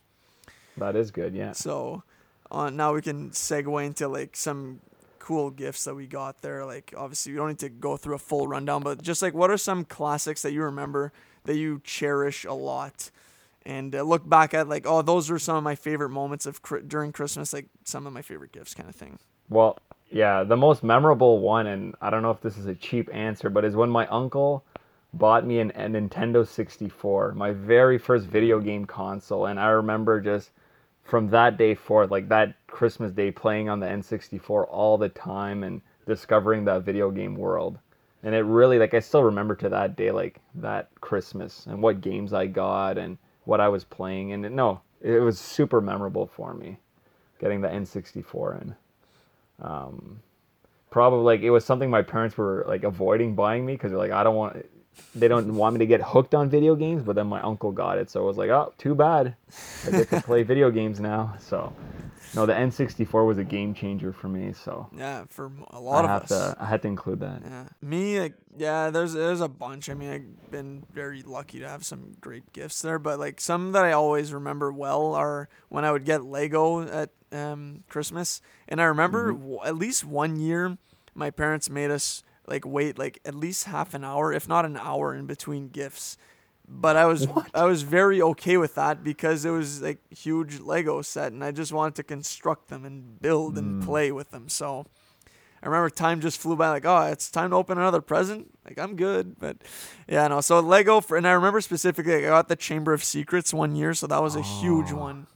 That is good, yeah. So uh, now we can segue into like some cool gifts that we got there. Like obviously we don't need to go through a full rundown, but just like what are some classics that you remember that you cherish a lot? And uh, look back at like, oh, those were some of my favorite moments of during Christmas, like some of my favorite gifts, kind of thing. Well, yeah, the most memorable one, and I don't know if this is a cheap answer, but is when my uncle bought me an, a Nintendo 64, my very first video game console. And I remember just from that day forth, like that Christmas day, playing on the N64 all the time and discovering that video game world. And it really, like, I still remember to that day, like, that Christmas and what games I got and what I was playing. And it, no, it was super memorable for me getting the N64 in um, probably like it was something my parents were like avoiding buying me because they're like I don't want they don't want me to get hooked on video games but then my uncle got it so I was like oh too bad. I get to play video games now. So no the N64 was a game changer for me so Yeah, for a lot of us. to I had to include that. Yeah, me, like, yeah, there's there's a bunch. I mean, I've been very lucky to have some great gifts there, but like some that I always remember well are when I would get Lego at um, Christmas, and I remember w- at least one year my parents made us like wait like at least half an hour, if not an hour, in between gifts. But I was What? I was very okay with that because it was like huge Lego set, and I just wanted to construct them and build and mm. play with them. So I remember time just flew by. Like, oh, it's time to open another present. Like, I'm good, but yeah, no. So Lego for, and I remember specifically, like, I got the Chamber of Secrets one year, so that was a huge oh. one.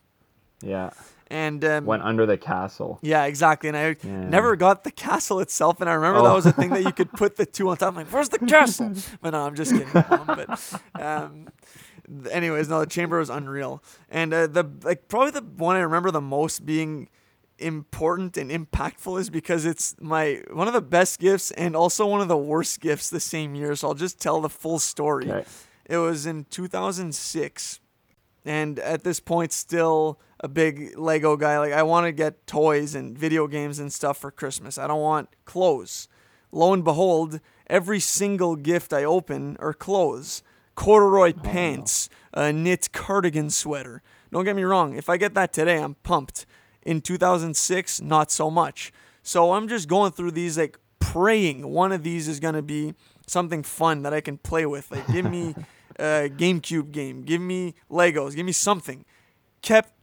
Yeah. And um, Went under the castle. yeah, exactly. And I Yeah. never got the castle itself. And I remember that Oh. was a thing that you could put the two on top. I'm like, where's the castle? *laughs* But no, I'm just kidding. Mom. But um, anyways, no, the chamber was unreal. And uh, the like probably the one I remember the most being important and impactful is because it's my one of the best gifts and also one of the worst gifts the same year. So I'll just tell the full story. Okay. It was in 2006, and at this point, still a big Lego guy. Like I want to get toys and video games and stuff for Christmas. I don't want clothes. Lo and behold, every single gift I open are clothes, corduroy oh, pants, a knit cardigan sweater. Don't get me wrong. If I get that today, I'm pumped. In 2006, not so much. So I'm just going through these like praying one of these is gonna be something fun that I can play with. Like give me *laughs* a GameCube game, give me Legos, give me something. Kept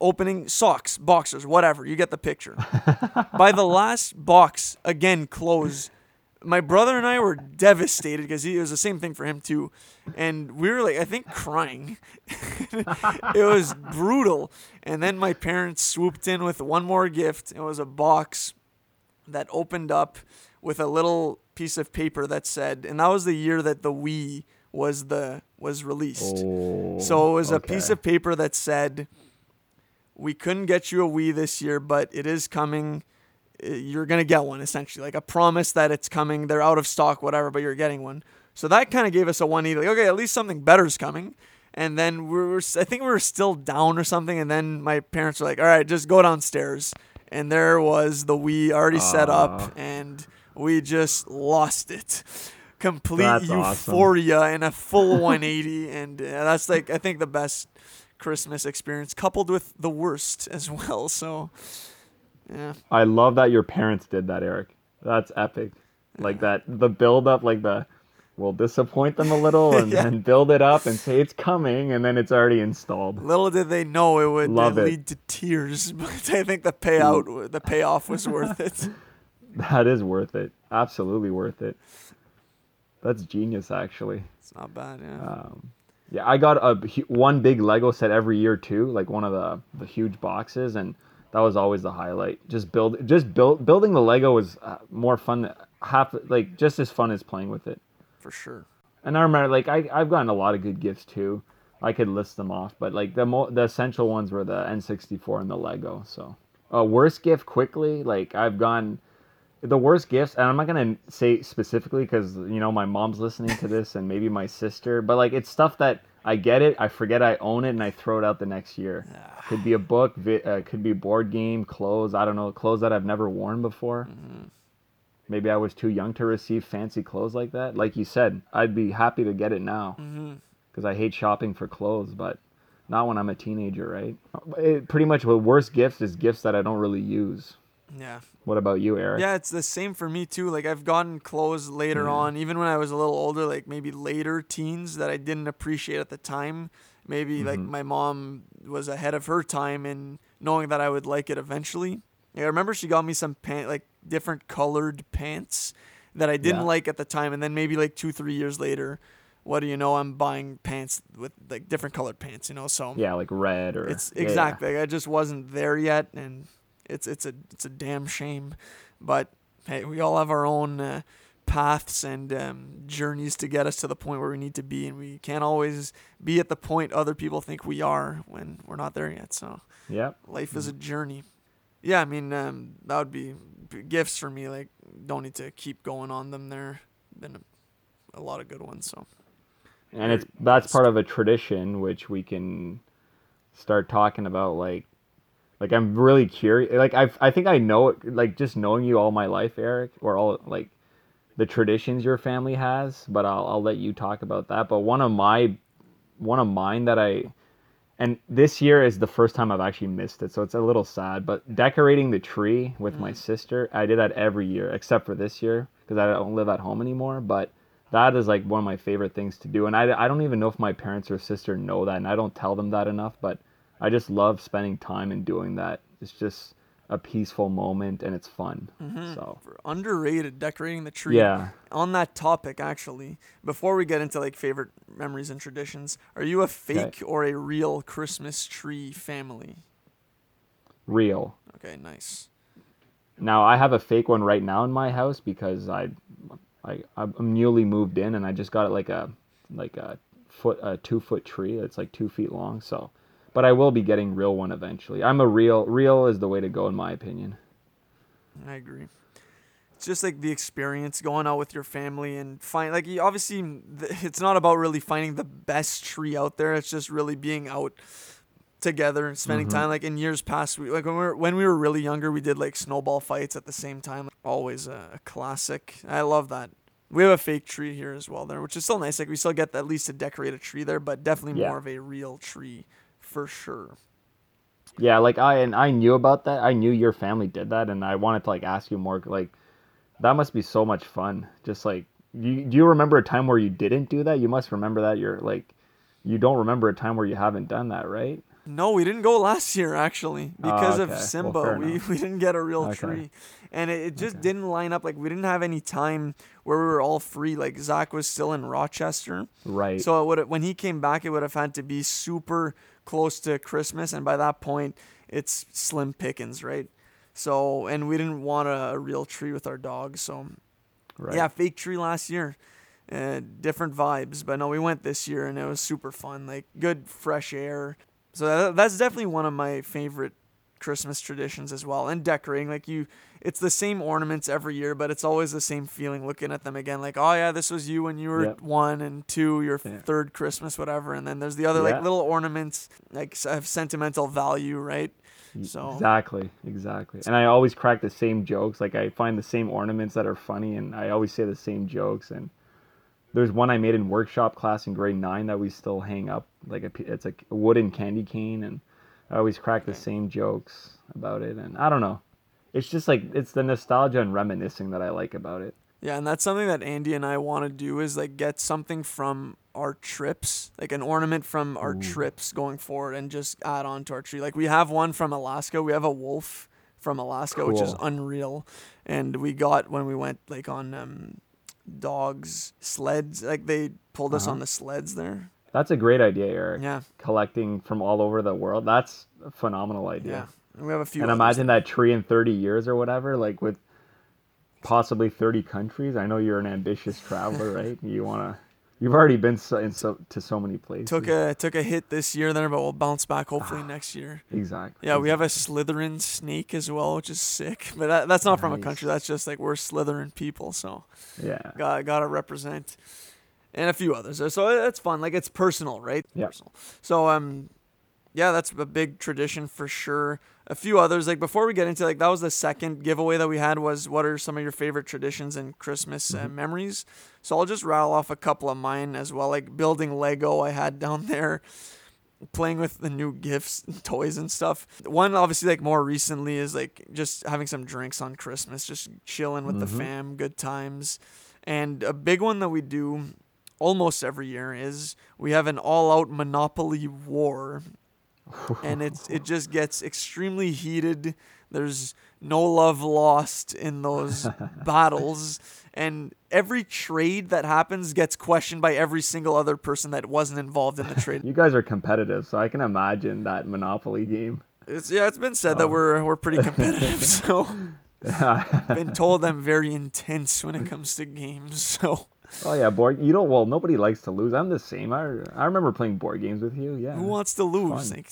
opening socks, boxers, whatever. You get the picture. By the *laughs* last box, again close. My brother and I were devastated because it was the same thing for him too, and we were like, I think crying. *laughs* it was brutal. And then my parents swooped in with one more gift. It was a box that opened up with a little piece of paper that said, and that was the year that the Wii was the was released. Oh, So it oh, was a piece of paper that said, "We couldn't get you a Wii this year, but it is coming. Uh, You're gonna get one, essentially, like a promise that it's coming. They're out of stock, whatever, but you're getting one." So that kind of gave us a one eighty. Like, okay, at least something better's coming. And then we were, I think we were still down or something. And then my parents were like, "All right, just go downstairs." And there was the Wii already set up, and we just lost it. Complete That's awesome. euphoria and a full 180, and uh, that's like I think the best Christmas experience, coupled with the worst as well. So, yeah, I love that your parents did that, Eric. That's epic. Like that, the build up, like the, we'll disappoint them a little *laughs* and Yeah. then build it up and say it's coming, and then it's already installed. little did they know it would Love it. lead to tears, *laughs* but I think the payout, the payoff was worth it. *laughs* That is worth it. Absolutely worth it. That's genius, actually. It's not bad, yeah. Um, yeah, I got a one big Lego set every year too, like one of the the huge boxes, and that was always the highlight. Just build, just build, building the Lego was uh, more fun, Than, half like just as fun as playing with it. for sure. And I remember, like, I I've gotten a lot of good gifts too. I could list them off, but like the mo- the essential ones were the N64 and the Lego. So, uh, worst gift quickly, like I've gotten the worst gifts, and I'm not gonna say specifically because you know my mom's listening to this and maybe my sister, but like it's stuff that I get it, I forget I own it, and I throw it out the next year. Ah. Could be a book, vi- uh, could be a board game, clothes. I don't know, clothes that I've never worn before. Mm-hmm. Maybe I was too young to receive fancy clothes like that. Like you said, I'd be happy to get it now mm-hmm. because I hate shopping for clothes, but not when I'm a teenager, right? It, pretty much what worst gifts is gifts that I don't really use. Yeah. What about you, Eric? Yeah, it's the same for me too. Like I've gotten clothes later mm. on, even when I was a little older, like maybe later teens that I didn't appreciate at the time. Maybe like mm-hmm. my mom was ahead of her time in knowing that I would like it eventually. Yeah, I remember she got me some pant like different colored pants that I didn't Yeah. like at the time, and then maybe like two three years later, what do you know? I'm buying pants with like different colored pants, you know. So Yeah, like red or it's yeah, yeah. exactly. Like, I just wasn't there yet, and it's it's a it's a damn shame. But hey, we all have our own uh, paths and um, journeys to get us to the point where we need to be, and we can't always be at the point other people think we are when we're not there yet. So Yep. life is a journey. Yeah, I mean um, that would be gifts for me. Like don't need to keep going on them. There been a, a lot of good ones. So and it's that's part of a tradition which we can start talking about like like i'm really curious like i i think i know it like just knowing you all my life eric or all like the traditions your family has but i'll, I'll let you talk about that but one of my one of mine that i and this year is the first time I've actually missed it, so it's a little sad. But decorating the tree with my mm. sister, I did that every year except for this year because I don't live at home anymore. But that is like one of my favorite things to do, and I, I don't even know if my parents or sister know that, and I don't tell them that enough. But I just love spending time and doing that. It's just a peaceful moment and it's fun. Mm-hmm. So For underrated decorating the tree. yeah, On that topic, actually, before we get into like favorite memories and traditions, are you a fake or a real Christmas tree family? real. Okay, nice. Now I have a fake one right now in my house because I, I I'm newly moved in and I just got it like a like a foot a two foot tree. It's like two feet long. So, but I will be getting real one eventually. I'm a real real is the way to go in my opinion. I agree. It's just like the experience going out with your family and find like obviously *laughs* it's not about really finding the best tree out there. It's just really being out together and spending mm-hmm. time. Like in years past, we like when we were when we were really younger, we did like snowball fights at the same time. Always a, a classic. I love that. We have a fake tree here as well there, which is still nice. Like we still get at least to decorate a tree there, but definitely Yeah. more of a real tree for sure. Yeah, like I and I knew about that. I knew your family did that, and I wanted to like ask you more. Like, that must be so much fun. Just like, you, do you remember a time where you didn't do that? You must remember that. You're like, you don't remember a time where you haven't done that, right? No, we didn't go last year actually ah, because Oh, of okay. Well, Simba. fair we *laughs* we didn't get a real Okay. tree, and it, it just didn't line up. Like we didn't have any time where we were all free. Like Zach was still in Rochester, Right. so it would when he came back, it would have had to be super close to Christmas, and by that point, it's slim pickings, right? So and we didn't want a, a real tree with our dog, so right. yeah, fake tree last year. Uh, different vibes, but no, we went this year and it was super fun. Like good fresh air. So that, that's definitely one of my favorite Christmas traditions as well. And decorating, like you, it's the same ornaments every year, but it's always the same feeling looking at them again. Like, oh yeah, this was you when you were Yep. one and two, your Yeah. third Christmas, whatever. And then there's the other like little ornaments, like have sentimental value, right? So Exactly, exactly. And I always crack the same jokes. Like I find the same ornaments that are funny, and I always say the same jokes. And there's one I made in workshop class in grade nine that we still hang up. Like a, it's like a wooden candy cane, and I always crack the same jokes about it. And I don't know, it's just like it's the nostalgia and reminiscing that I like about it. Yeah, and that's something that Andy and I want to do is like get something from our trips, like an ornament from our trips going forward and just add on to our tree. Like we have one from Alaska. We have a wolf from Alaska, which is unreal. And we got when we went like on um dogs sleds, like they pulled us Uh-huh. on the sleds there. That's a great idea, Eric. Yeah. Collecting from all over the world. That's a phenomenal idea. And we have a few And imagine that tree in 30 years or whatever, like with possibly 30 countries. I know you're an ambitious traveler, *laughs* right? You want to, you've already been so, in so, to so many places. took a took a hit this year there, but we'll bounce back Ah. hopefully next year. Exactly. Yeah, we have a Slytherin snake as well, which is sick. But that, that's not from a country. That's just like we're Slytherin people, so Yeah. got gotta represent, and a few others. So it's fun. Like it's personal, right? Yeah. Personal. So um, yeah, that's a big tradition for sure. A few others. Like before we get into like that was the second giveaway that we had was what are some of your favorite traditions and Christmas uh, memories. So I'll just rattle off a couple of mine as well. Like building Lego, I had down *laughs* there playing with the new gifts and *laughs* toys and stuff. One obviously like more recently is like just having some drinks on Christmas, just chilling with the fam, good times. And a big one that we do almost every year is we have an all-out monopoly war. And *laughs* it's it just gets extremely heated. There's no love lost in those *laughs* battles and every trade that happens gets questioned by every single other person that wasn't involved in the *laughs* trade. You guys are competitive, so I can imagine that Monopoly game. It's yeah, it's been said that oh. we're we're pretty competitive. So been told I'm very intense when it comes to games. So oh yeah, board. You don't. Well, nobody likes to lose. I'm the same. I I remember playing board games with you. Yeah. who wants to lose? Like,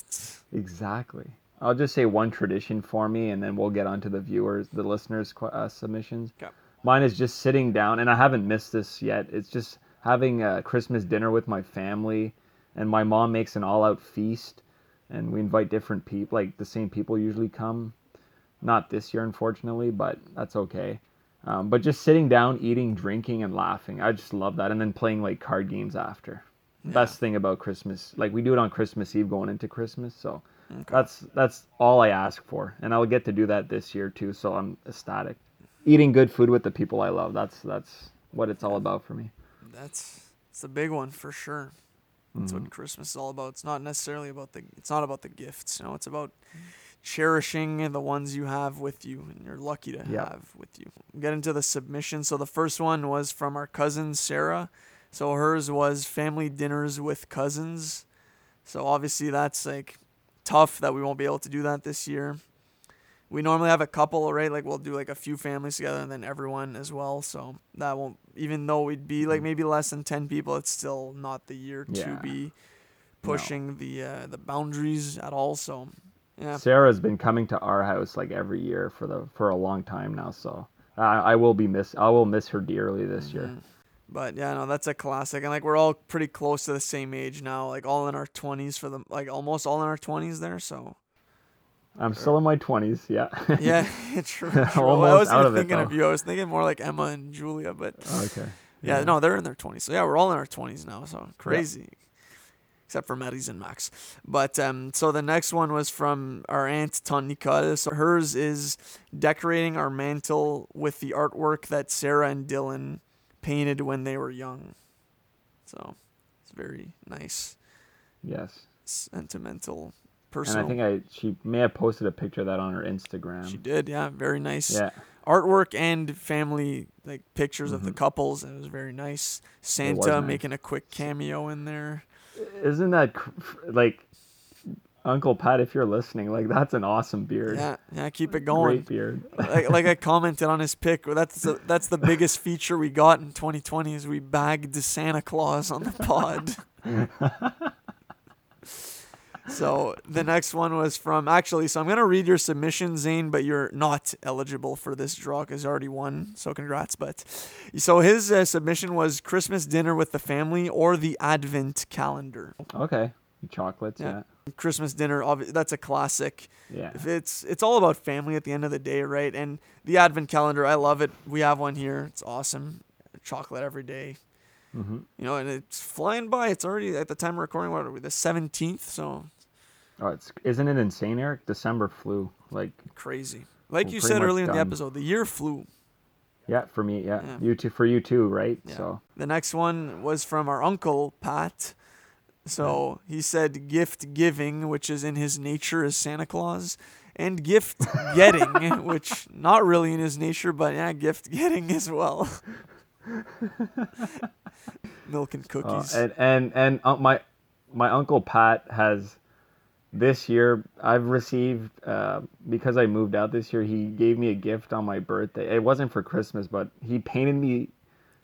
Exactly. I'll just say one tradition for me, and then we'll get on to the viewers, the listeners' uh, submissions. Okay. Mine is just sitting down, and I haven't missed this yet. It's just having a Christmas dinner with my family, and my mom makes an all-out feast, and we invite different people. Like the same people usually come. Not this year, unfortunately, but that's okay. Um, but just sitting down, eating, drinking, and laughing. I just love that, and then playing like card games after. best thing about Christmas. Like we do it on Christmas Eve, going into Christmas. So Okay. that's that's all I ask for, and I'll get to do that this year too. So I'm ecstatic. Eating good food with the people I love. That's that's what it's all about for me. That's it's a big one for sure. That's Mm-hmm. what Christmas is all about. It's not necessarily about the it's not about the gifts, you know, it's about cherishing the ones you have with you and you're lucky to Yeah. have with you. Get into the submission. So the first one was from our cousin Sarah. So hers was family dinners with cousins. So obviously that's like tough that we won't be able to do that this year. We normally have a couple, right? Like we'll do like a few families together and then everyone as well. So that won't even though we'd be like maybe less than 10 people, it's still not the year Yeah. to be pushing the uh, the boundaries at all. So yeah. Sarah's been coming to our house like every year for the for a long time now. So I, I will be miss I will miss her dearly this year. Mhm. But yeah, no, that's a classic, and like we're all pretty close to the same age now, like all in our twenties for the like almost all in our twenties there. So I'm still in my twenties. Yeah. yeah, *laughs* *laughs* true. true. I wasn't out even of it, thinking of you. I was thinking more like Emma and Julia, but okay. yeah, no, they're in their twenties. So yeah, we're all in our twenties now. So crazy. Except for Maddie's and Max. But um, so the next one was from our aunt Tonika. So hers is decorating our mantle with the artwork that Sarah and Dylan painted when they were young. So it's very nice, Yes. sentimental, And personal. I think I she may have posted a picture of that on her Instagram. she did, yeah, very nice Yeah. artwork and family like pictures of the Mhm. couples. It was very nice. Santa nice. making a quick cameo in there. Isn't that like Uncle Pat? If you're listening, like that's an awesome beard. Yeah, yeah, keep it going. Great beard. like, like I *laughs* commented on his pic. That's the, that's the biggest feature we got in 2020 is we bagged Santa Claus on the pod. *laughs* so the next one was from actually. So I'm gonna read your submission, Zane, but you're not eligible for this draw because you already won. So congrats. But so his uh, submission was Christmas dinner with the family or the Advent calendar. okay. Chocolates. Yeah. Yeah. Christmas dinner, that's a classic. Yeah. It's it's all about family at the end of the day, right? And the advent calendar, I love it. We have one here. It's awesome. Chocolate every day. hmm You know, and it's flying by. It's already at the time of recording. What are we? The seventeenth. So Oh, it's isn't it insane, Eric? December flew. Like crazy. Like you said earlier in the episode, the year flew. yeah, for me, yeah. Yeah. You too for you too, right? Yeah. So The next one was from our uncle Pat. So he said gift giving, which is in his nature as Santa Claus, and gift getting, *laughs* which not really in his nature, but yeah, gift getting as well. *laughs* Milk and uh, cookies. and and and uh, my my uncle Pat has this year I've received uh, because I moved out this year. He gave me a gift on my birthday. It wasn't for Christmas, but he painted me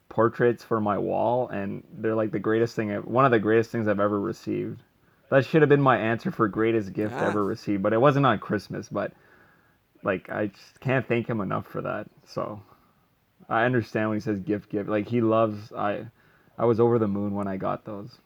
portraits for my wall, and they're like the greatest thing. I- One of the greatest things I've ever received. That should have been my answer for greatest gift Yeah. ever received, but it wasn't on Christmas. But like I just can't thank him enough for that. So I understand when he says gift gift. Like he loves I. I was over the moon when I got those.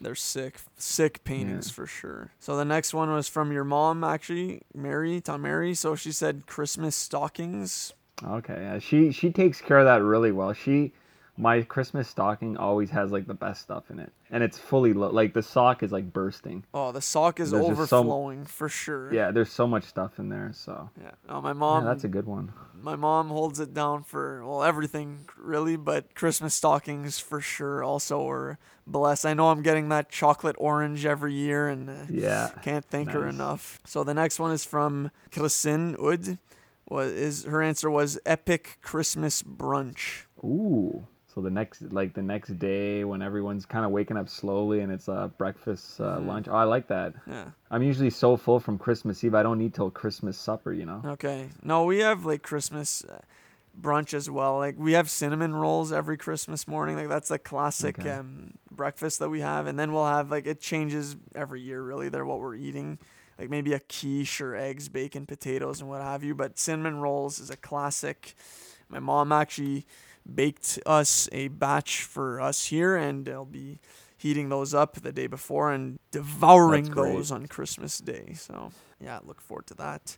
They're sick, sick paintings for sure. So the next one was from your mom, actually, Mary, Tom Mary. So she said Christmas stockings. Okay, yeah, she she takes care of that really well. She, my Christmas stocking always has like the best stuff in it, and it's fully lo- like the sock is like bursting. Oh, the sock is There's just some- overflowing for sure. Yeah, there's so much stuff in there. So Yeah. Oh, my yeah, mom. that's a good one. my mom holds it down for well everything really, but Christmas stockings for sure also are blessed. I know I'm getting that chocolate orange every year, and uh, Yeah, can't thank her enough. So the next one is from Kristin Ud. Was is her answer was epic Christmas brunch. Ooh. So the next like the next day when everyone's kind of waking up slowly and it's uh, breakfast, uh, lunch. Oh, I like that. Yeah. I'm usually so full from Christmas Eve. I don't need till Christmas supper. You know. Okay. No, we have like Christmas uh, brunch as well. Like we have cinnamon rolls every Christmas morning. Like that's the classic Okay. um, breakfast that we have, and then we'll have like it changes every year. Really, they're what we're eating. Like maybe a quiche or eggs, bacon, potatoes, and what have you. But cinnamon rolls is a classic. My mom actually baked us a batch for us here, and I'll be heating those up the day before and devouring those on Christmas Day. So yeah, look forward to that.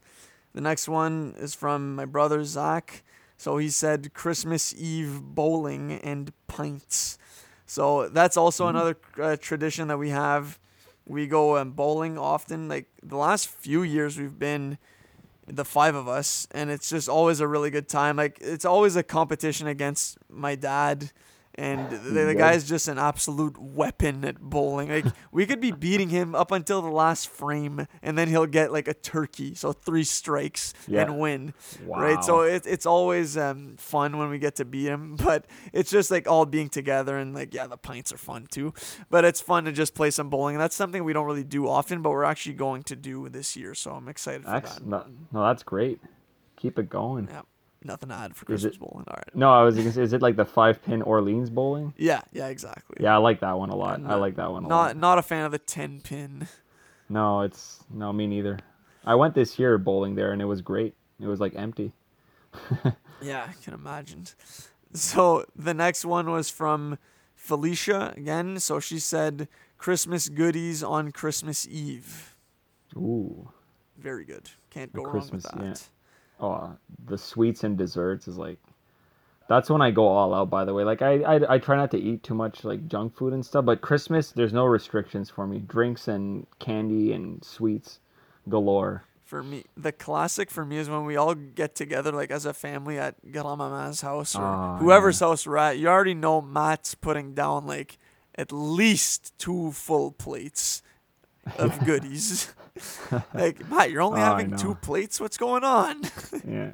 The next one is from my brother Zach. So he said Christmas Eve bowling and pints. So that's also another uh, tradition that we have. We go um, bowling often. Like the last few years, we've been the five of us, and it's just always a really good time. Like it's always a competition against my dad and the, the guy's just an absolute weapon at bowling. Like *laughs* we could be beating him up until the last frame, and then he'll get like a turkey, so three strikes Yeah. and win. Wow. Right, so it, it's always um, fun when we get to beat him, *laughs* but it's just like all being together and like yeah, the pints are fun too. But it's fun to just play some bowling, and that's something we don't really do often, but we're actually going to do this year, so I'm excited for Ex- that. no, no, that's great. Keep it going. Yeah, nothing to add for Is Christmas it- bowling. All right. No, I was gonna say, is it like the five pin Orleans bowling? Yeah, yeah, exactly. Yeah, I like that one a lot. I like that one a Not lot. not a fan of the ten pin. No, it's no me neither. I went this year bowling there and it was great. It was like empty. *laughs* Yeah, I can imagine. So the next one was from Felicia again. So she said Christmas goodies on Christmas Eve. Ooh. Very good. Can't go wrong with that. yeah. Oh, the sweets and desserts is like that's when I go all out by the way. Like I, I I try not to eat too much like junk food and stuff, but Christmas there's no restrictions for me. Drinks and candy and sweets galore. For me, the classic for me is when we all get together, like as a family at Grandmama's house or Oh, whoever's house we're at. You already know Matt's putting down like at least two full plates of *laughs* goodies. *laughs* like Matt, you're only Oh, having two plates. What's going on? *laughs* Yeah.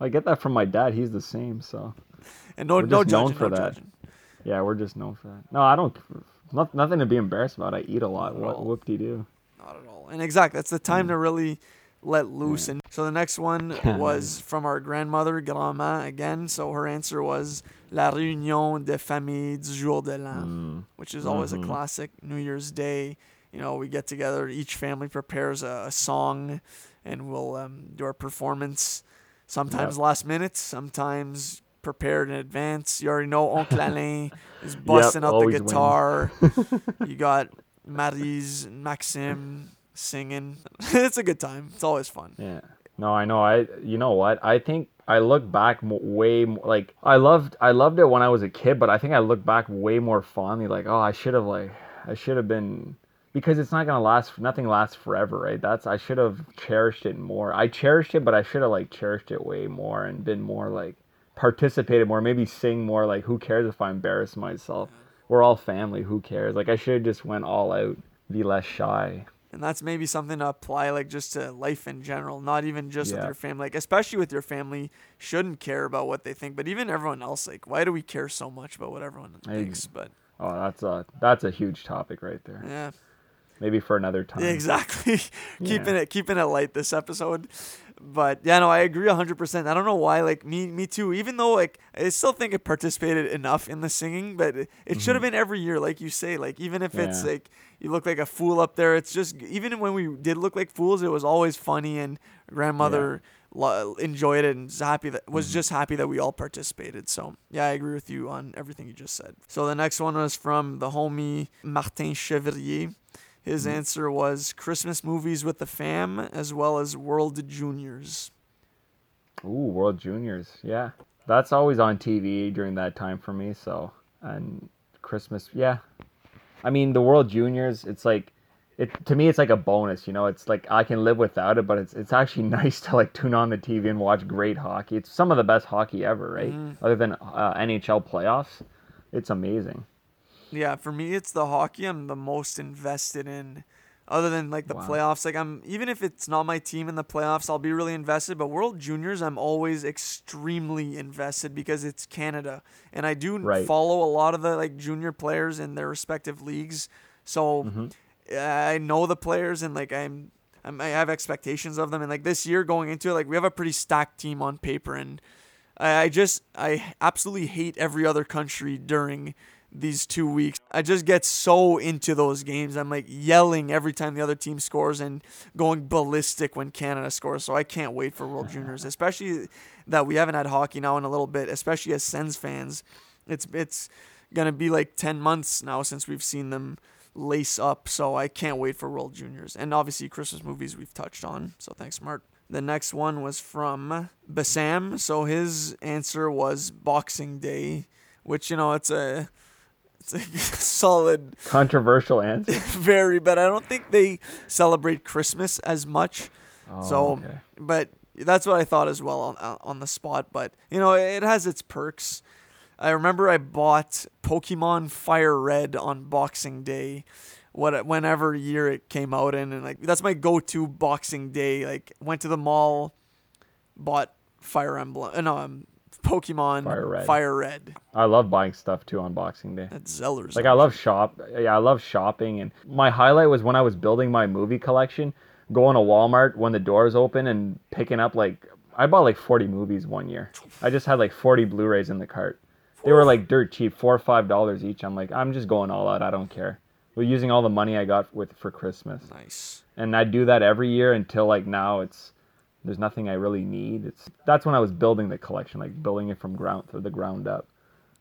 I get that from my dad. He's the same, so And no, no just known for no that. judging. yeah, we're just known for that. No, I don't not, nothing to be embarrassed about. I eat a lot. What whoop de do. Not at all. And exactly, that's the Mm. time to really let loose. And so the next one *laughs* was from our grandmother, grandma again. So her answer was La Réunion de famille du jour de l'an, Mm. which is always Mhm. a classic New Year's Day. You know, we get together, each family prepares a, a song, and we'll um, do our performance. Sometimes last minute, sometimes prepared in advance. You already know Oncle *laughs* Alain is busting out the guitar. you got Maryse and Maxime singing. *laughs* it's a good time. It's always fun. Yeah. No, I know. I you know what? I think I look back way more like I loved I loved it when I was a kid, but I think I look back way more fondly like, "Oh, I should have like I should have been because it's not going to last nothing lasts forever, right? That's I should have cherished it more. I cherished it, but I should have like cherished it way more and been more like participated more, maybe sing more like who cares if I embarrass myself? We're all family, who cares? Like I should have just went all out, be less shy. And that's maybe something to apply like just to life in general, not even just with your family. Like especially with your family, shouldn't care about what they think, but even everyone else like why do we care so much about what everyone I- thinks? But Oh, that's a that's a huge topic right there. yeah. Maybe for another time. Exactly. *laughs* keeping Yeah. it keeping it light this episode. But yeah, no, I agree hundred percent. I don't know why, like me me too, even though like I still think it participated enough in the singing, but it, it should have been every year, like you say. Like even if it's Mm-hmm. Yeah. like you look like a fool up there, it's just even when we did look like fools, it was always funny and grandmother lo- enjoyed it and was happy that was Mm-hmm. just happy that we all participated. So yeah, I agree with you on everything you just said. So the next one was from the homie Martin Chevrier. His Mm-hmm. answer was Christmas movies with the fam as well as World Juniors. Ooh, World Juniors. Yeah. That's always on TV during that time for me, so and Christmas, yeah. I mean, the World Juniors, it's like it to me it's like a bonus, you know. It's like I can live without it, but it's it's actually *laughs* nice to like tune on the TV and watch great hockey. It's some of the best hockey ever, right? Other than uh, NHL playoffs. It's amazing. Yeah, for me it's the hockey I'm the most invested in. Other than like the Wow. playoffs, like I'm even if it's not my team in the playoffs, I'll be really invested. But World Juniors, I'm always extremely invested because it's Canada, and I do Right. follow a lot of the like junior players in their respective leagues. So Mm-hmm. I know the players and like I'm, I'm I have expectations of them and like this year going into it like we have a pretty stacked team on paper and I, I just I absolutely hate every other country during these two weeks. I just get so into those games. I'm like yelling every time the other team scores and going ballistic when Canada scores. So I can't wait for World *laughs* Juniors, especially that we haven't had hockey now in a little bit, especially as Sens fans. It's it's gonna be like ten months now since we've seen them lace up. So I can't wait for World Juniors. And obviously Christmas movies we've touched on. So thanks, Mark. The next one was from Bassam. So his answer was Boxing Day, which you know it's a It's a *laughs* solid, Controversial answer. *laughs* very, but I don't think they celebrate Christmas as much. Oh, So, okay. but that's what I thought as well on, on the spot. But you know, it has its perks. I remember I bought Pokemon Fire Red on Boxing Day, what whenever year it came out in, and like that's my go-to Boxing Day. Like went to the mall, bought Fire Emblem, uh, no, um, Pokemon Fire Red. Fire Red I love buying stuff too on Boxing Day. at Zellers. Like I love shop. Yeah, I love shopping. And my highlight was when I was building my movie collection, going to Walmart when the doors open and picking up like I bought like 40 movies one year. I just had like 40 Blu-rays in the cart. They were like dirt cheap, four or five dollars each. I'm like, I'm just going all out. I don't care. We're using all the money I got with for Christmas, nice. and I do that every year until like now. It's there's nothing I really need. It's that's when I was building the collection, like building it from ground from the ground up.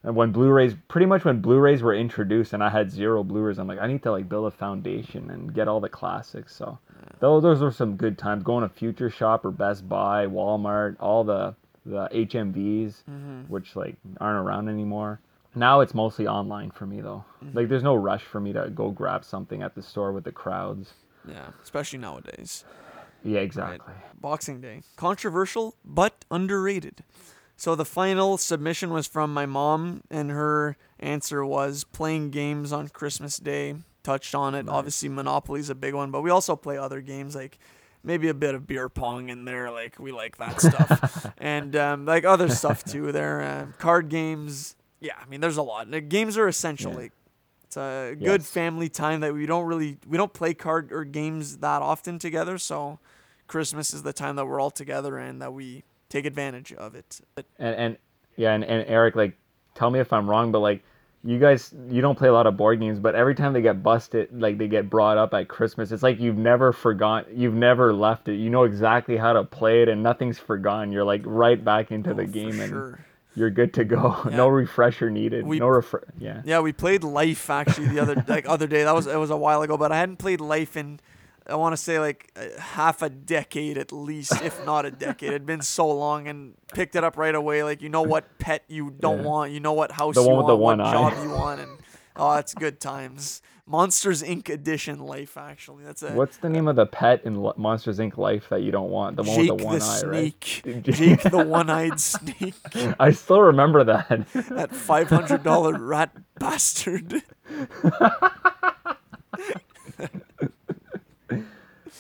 And when Blu-rays, pretty much when Blu-rays were introduced, and I had zero Blu-rays, I'm like, I need to like build a foundation and get all the classics. So, those those were some good times. Going to Future Shop or Best Buy, Walmart, all the the HMVs, mm-hmm. which like aren't around anymore. Now it's mostly online for me though. Mm-hmm. Like, there's no rush for me to go grab something at the store with the crowds. Yeah, especially nowadays. Yeah, exactly. Boxing Day. Controversial, but underrated. So the final submission was from my mom, and her answer was playing games on Christmas Day. Touched on it. Obviously, Monopoly's a big one, but we also play other games like maybe a bit of beer pong in there. Like we like that stuff, *laughs* and um, like other stuff too. There, uh, card games. Yeah, I mean, there's a lot. Games are essential. Yeah. Like it's a good Yes. family time that we don't really we don't play card or games that often together. So Christmas is the time that we're all together and that we take advantage of it. But and and yeah and, and eric like tell me if i'm wrong but like you guys you don't play a lot of board games but every time they get busted like they get brought up at christmas it's like you've never forgotten you've never left it you know exactly how to play it and nothing's forgotten you're like right back into the Oh, for game and sure. you're good to go *laughs* no refresher needed We- no refresh yeah Yeah, we played Life actually the other like other day. That was it was a while ago, but I hadn't played Life in I want to say like uh, half a decade at least, if not a decade. It'd been so long, and picked it up right away. Like you know what pet you don't Yeah. want, you know what house The you one with want, the one what eye. job you *laughs* want, and oh, it's good times. Monsters Inc. edition Life actually. That's a what's the name of the pet in monsters inc life that you don't want the one Jake with the one the eye right snake. *laughs* Jake the *laughs* one-eyed snake. i still remember that That five hundred dollar rat bastard.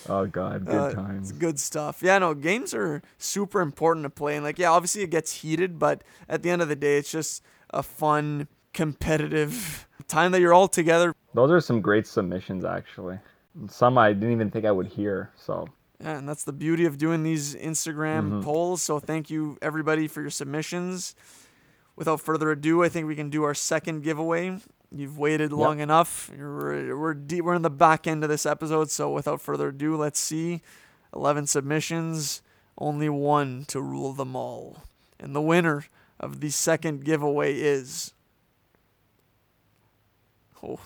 Oh god good Uh, times It's good stuff. Yeah, no, games are super important to play. And like, yeah, obviously it gets heated, but at the end of the day, it's just a fun, competitive *laughs* time that you're all together. Those are some great submissions, actually. Some I didn't even think I would hear. So Yeah, and that's the beauty of doing these Instagram Mm-hmm. polls. So thank you everybody for your submissions. Without further ado, I think we can do our second giveaway. You've waited long enough. You're, we're deep, we're in the back end of this episode, so without further ado, let's see. 11 submissions, only one to rule them all. And the winner of the second giveaway is *laughs* Oh.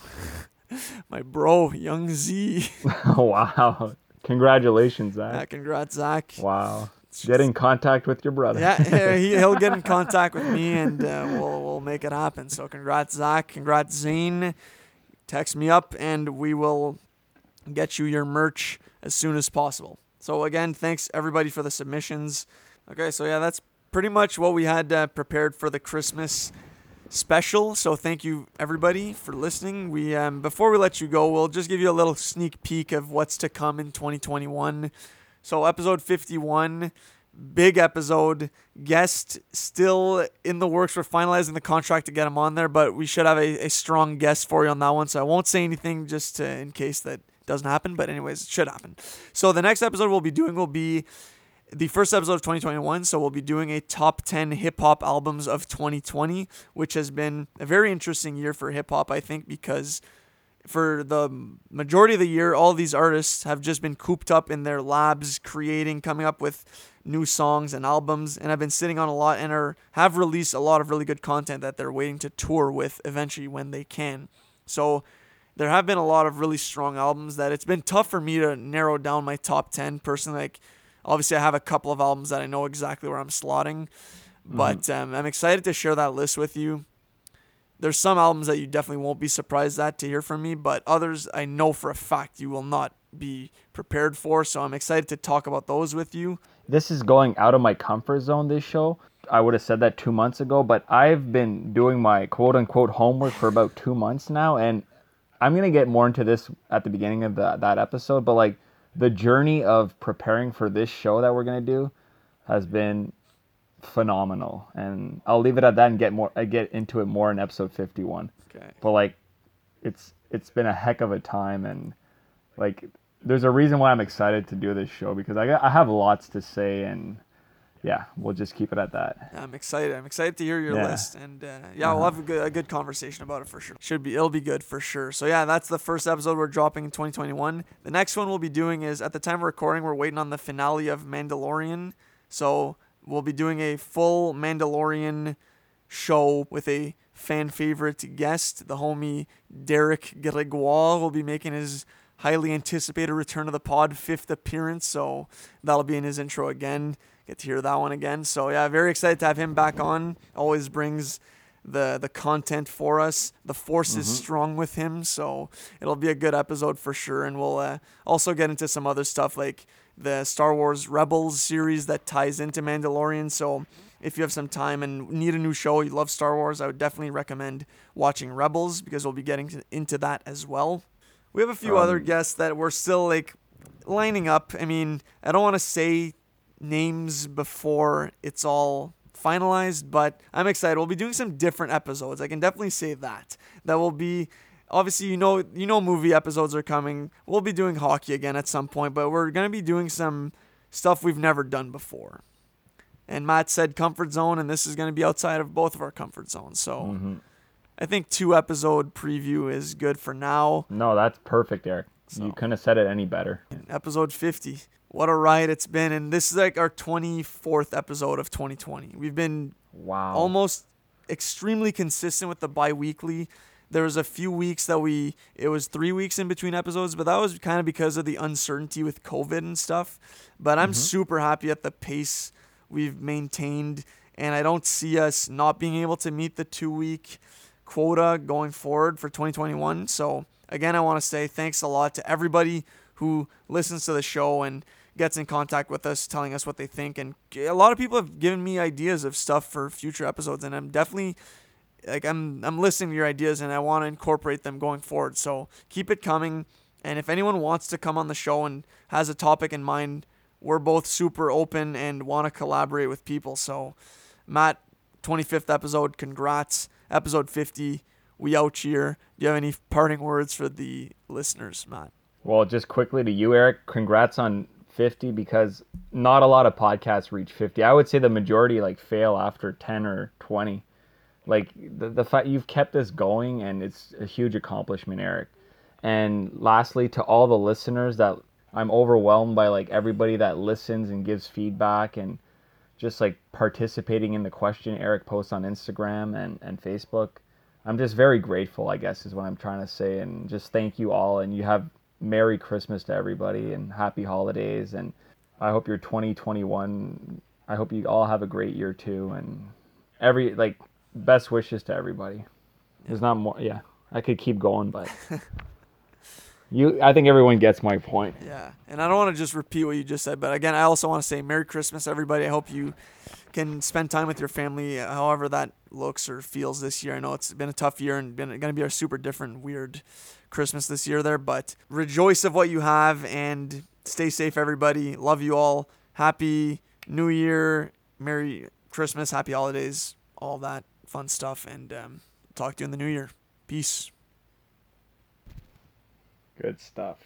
*laughs* My bro, Young Z. *laughs* wow, congratulations, Zach. Yeah, congrats, Zach. Wow, get in contact with your brother. Yeah, *laughs* he, he'll get in *laughs* contact with me and uh, we'll, we'll make it happen. So, congrats, Zach. Congrats, Zane. Text me up and we will get you your merch as soon as possible. So, again, thanks everybody for the submissions. Okay, so yeah, that's pretty much what we had uh, prepared for the Christmas special. So, thank you everybody for listening. We um, before we let you go, we'll just give you a little sneak peek of what's to come in 2021. So, episode 51 big episode. Guest still in the works. We're finalizing the contract to get him on there, but we should have a, a strong guest for you on that one. So I won't say anything just to, in case that doesn't happen. But anyways, it should happen. So the next episode we'll be doing will be the first episode of 2021. So we'll be doing a top 10 hip hop albums of 2020, which has been a very interesting year for hip hop, I think, because for the majority of the year, all these artists have just been cooped up in their labs, creating, coming up with new songs and albums, and have been sitting on a lot and are have released a lot of really good content that they're waiting to tour with eventually when they can. So there have been a lot of really strong albums that it's been tough for me to narrow down my top 10 personally. Like obviously i have a couple of albums that i know exactly where i'm slotting but um, i'm excited to share that list with you there's some albums that you definitely won't be surprised at to hear from me, but others I know for a fact you will not be prepared for. So I'm excited to talk about those with you. This is going out of my comfort zone, this show. I would have said that two months ago, but I've been doing my quote unquote homework for about two months now. And I'm going to get more into this at the beginning of the, that episode. But like the journey of preparing for this show that we're going to do has been phenomenal. And I'll leave it at that and get more, I get into it more in episode 51. Okay. But like, it's, it's been a heck of a time. And like, there's a reason why I'm excited to do this show because I, I have lots to say and yeah, we'll just keep it at that. I'm excited. I'm excited to hear your Yeah. list, and uh, yeah, we'll have a good, a good conversation about it for sure. Should be, it'll be good for sure. So yeah, that's the first episode we're dropping in 2021. The next one we'll be doing is at the time of recording, we're waiting on the finale of Mandalorian. So we'll be doing a full Mandalorian show with a fan favorite guest, the homie Derek Gregoire will be making his highly anticipated return to the pod, fifth appearance. So that'll be in his intro again. Get to hear that one again. So yeah, very excited to have him back on. Always brings the the content for us. The force is strong with him, so it'll be a good episode for sure. And we'll uh, also get into some other stuff like the Star Wars Rebels series that ties into Mandalorian. So if you have some time and need a new show, you love Star Wars, I would definitely recommend watching Rebels because we'll be getting into that as well. We have a few um, other guests that we're still like lining up. I mean, I don't want to say names before it's all finalized, but I'm excited. We'll be doing some different episodes. I can definitely say that. That will be obviously you know you know movie episodes are coming. We'll be doing hockey again at some point, but we're going to be doing some stuff we've never done before. And Matt said comfort zone and this is going to be outside of both of our comfort zones. So mm-hmm. I think two episode preview is good for now. No, that's perfect, Eric. So- You couldn't have said it any better. episode 50. What a ride it's been. And this is like our 24th episode of 2020. We've been Wow. almost extremely consistent with the bi weekly. There was a few weeks that we, it was three weeks in between episodes, but that was kind of because of the uncertainty with COVID and stuff. But I'm mm-hmm. super happy at the pace we've maintained. And I don't see us not being able to meet the two week quota going forward for 2021. So, again, I want to say thanks a lot to everybody who listens to the show and gets in contact with us, telling us what they think. And a lot of people have given me ideas of stuff for future episodes, and I'm definitely like I'm I'm listening to your ideas and I want to incorporate them going forward. So keep it coming. And if anyone wants to come on the show and has a topic in mind, we're both super open and want to collaborate with people. So Matt, 25th episode, congrats. Episode 50, we out here. Do you have any parting words for the listeners, Matt? Well, just quickly to you, Eric. Congrats on 50 because not a lot of podcasts reach 50. I would say the majority like fail after 10 or 20. Like the, the fact you've kept this going and it's a huge accomplishment, Eric. And lastly, to all the listeners that I'm overwhelmed by like everybody that listens and gives feedback and just like participating in the question Eric posts on Instagram and, and Facebook. I'm just very grateful, I guess, is what I'm trying to say. And just thank you all. And you have Merry Christmas to everybody and happy holidays. And I hope your 2021, I hope you all have a great year too. And every, like, best wishes to everybody. There's not more, yeah, I could keep going, but *laughs* you, I think everyone gets my point. Yeah, and I don't want to just repeat what you just said, but again, I also want to say Merry Christmas, everybody. I hope you can spend time with your family, however that looks or feels this year. I know it's been a tough year and been going to be a super different, weird Christmas this year there, but rejoice of what you have and stay safe, everybody. Love you all. Happy New Year, Merry Christmas, Happy Holidays, all that fun stuff, and um, talk to you in the new year. Peace. Good stuff.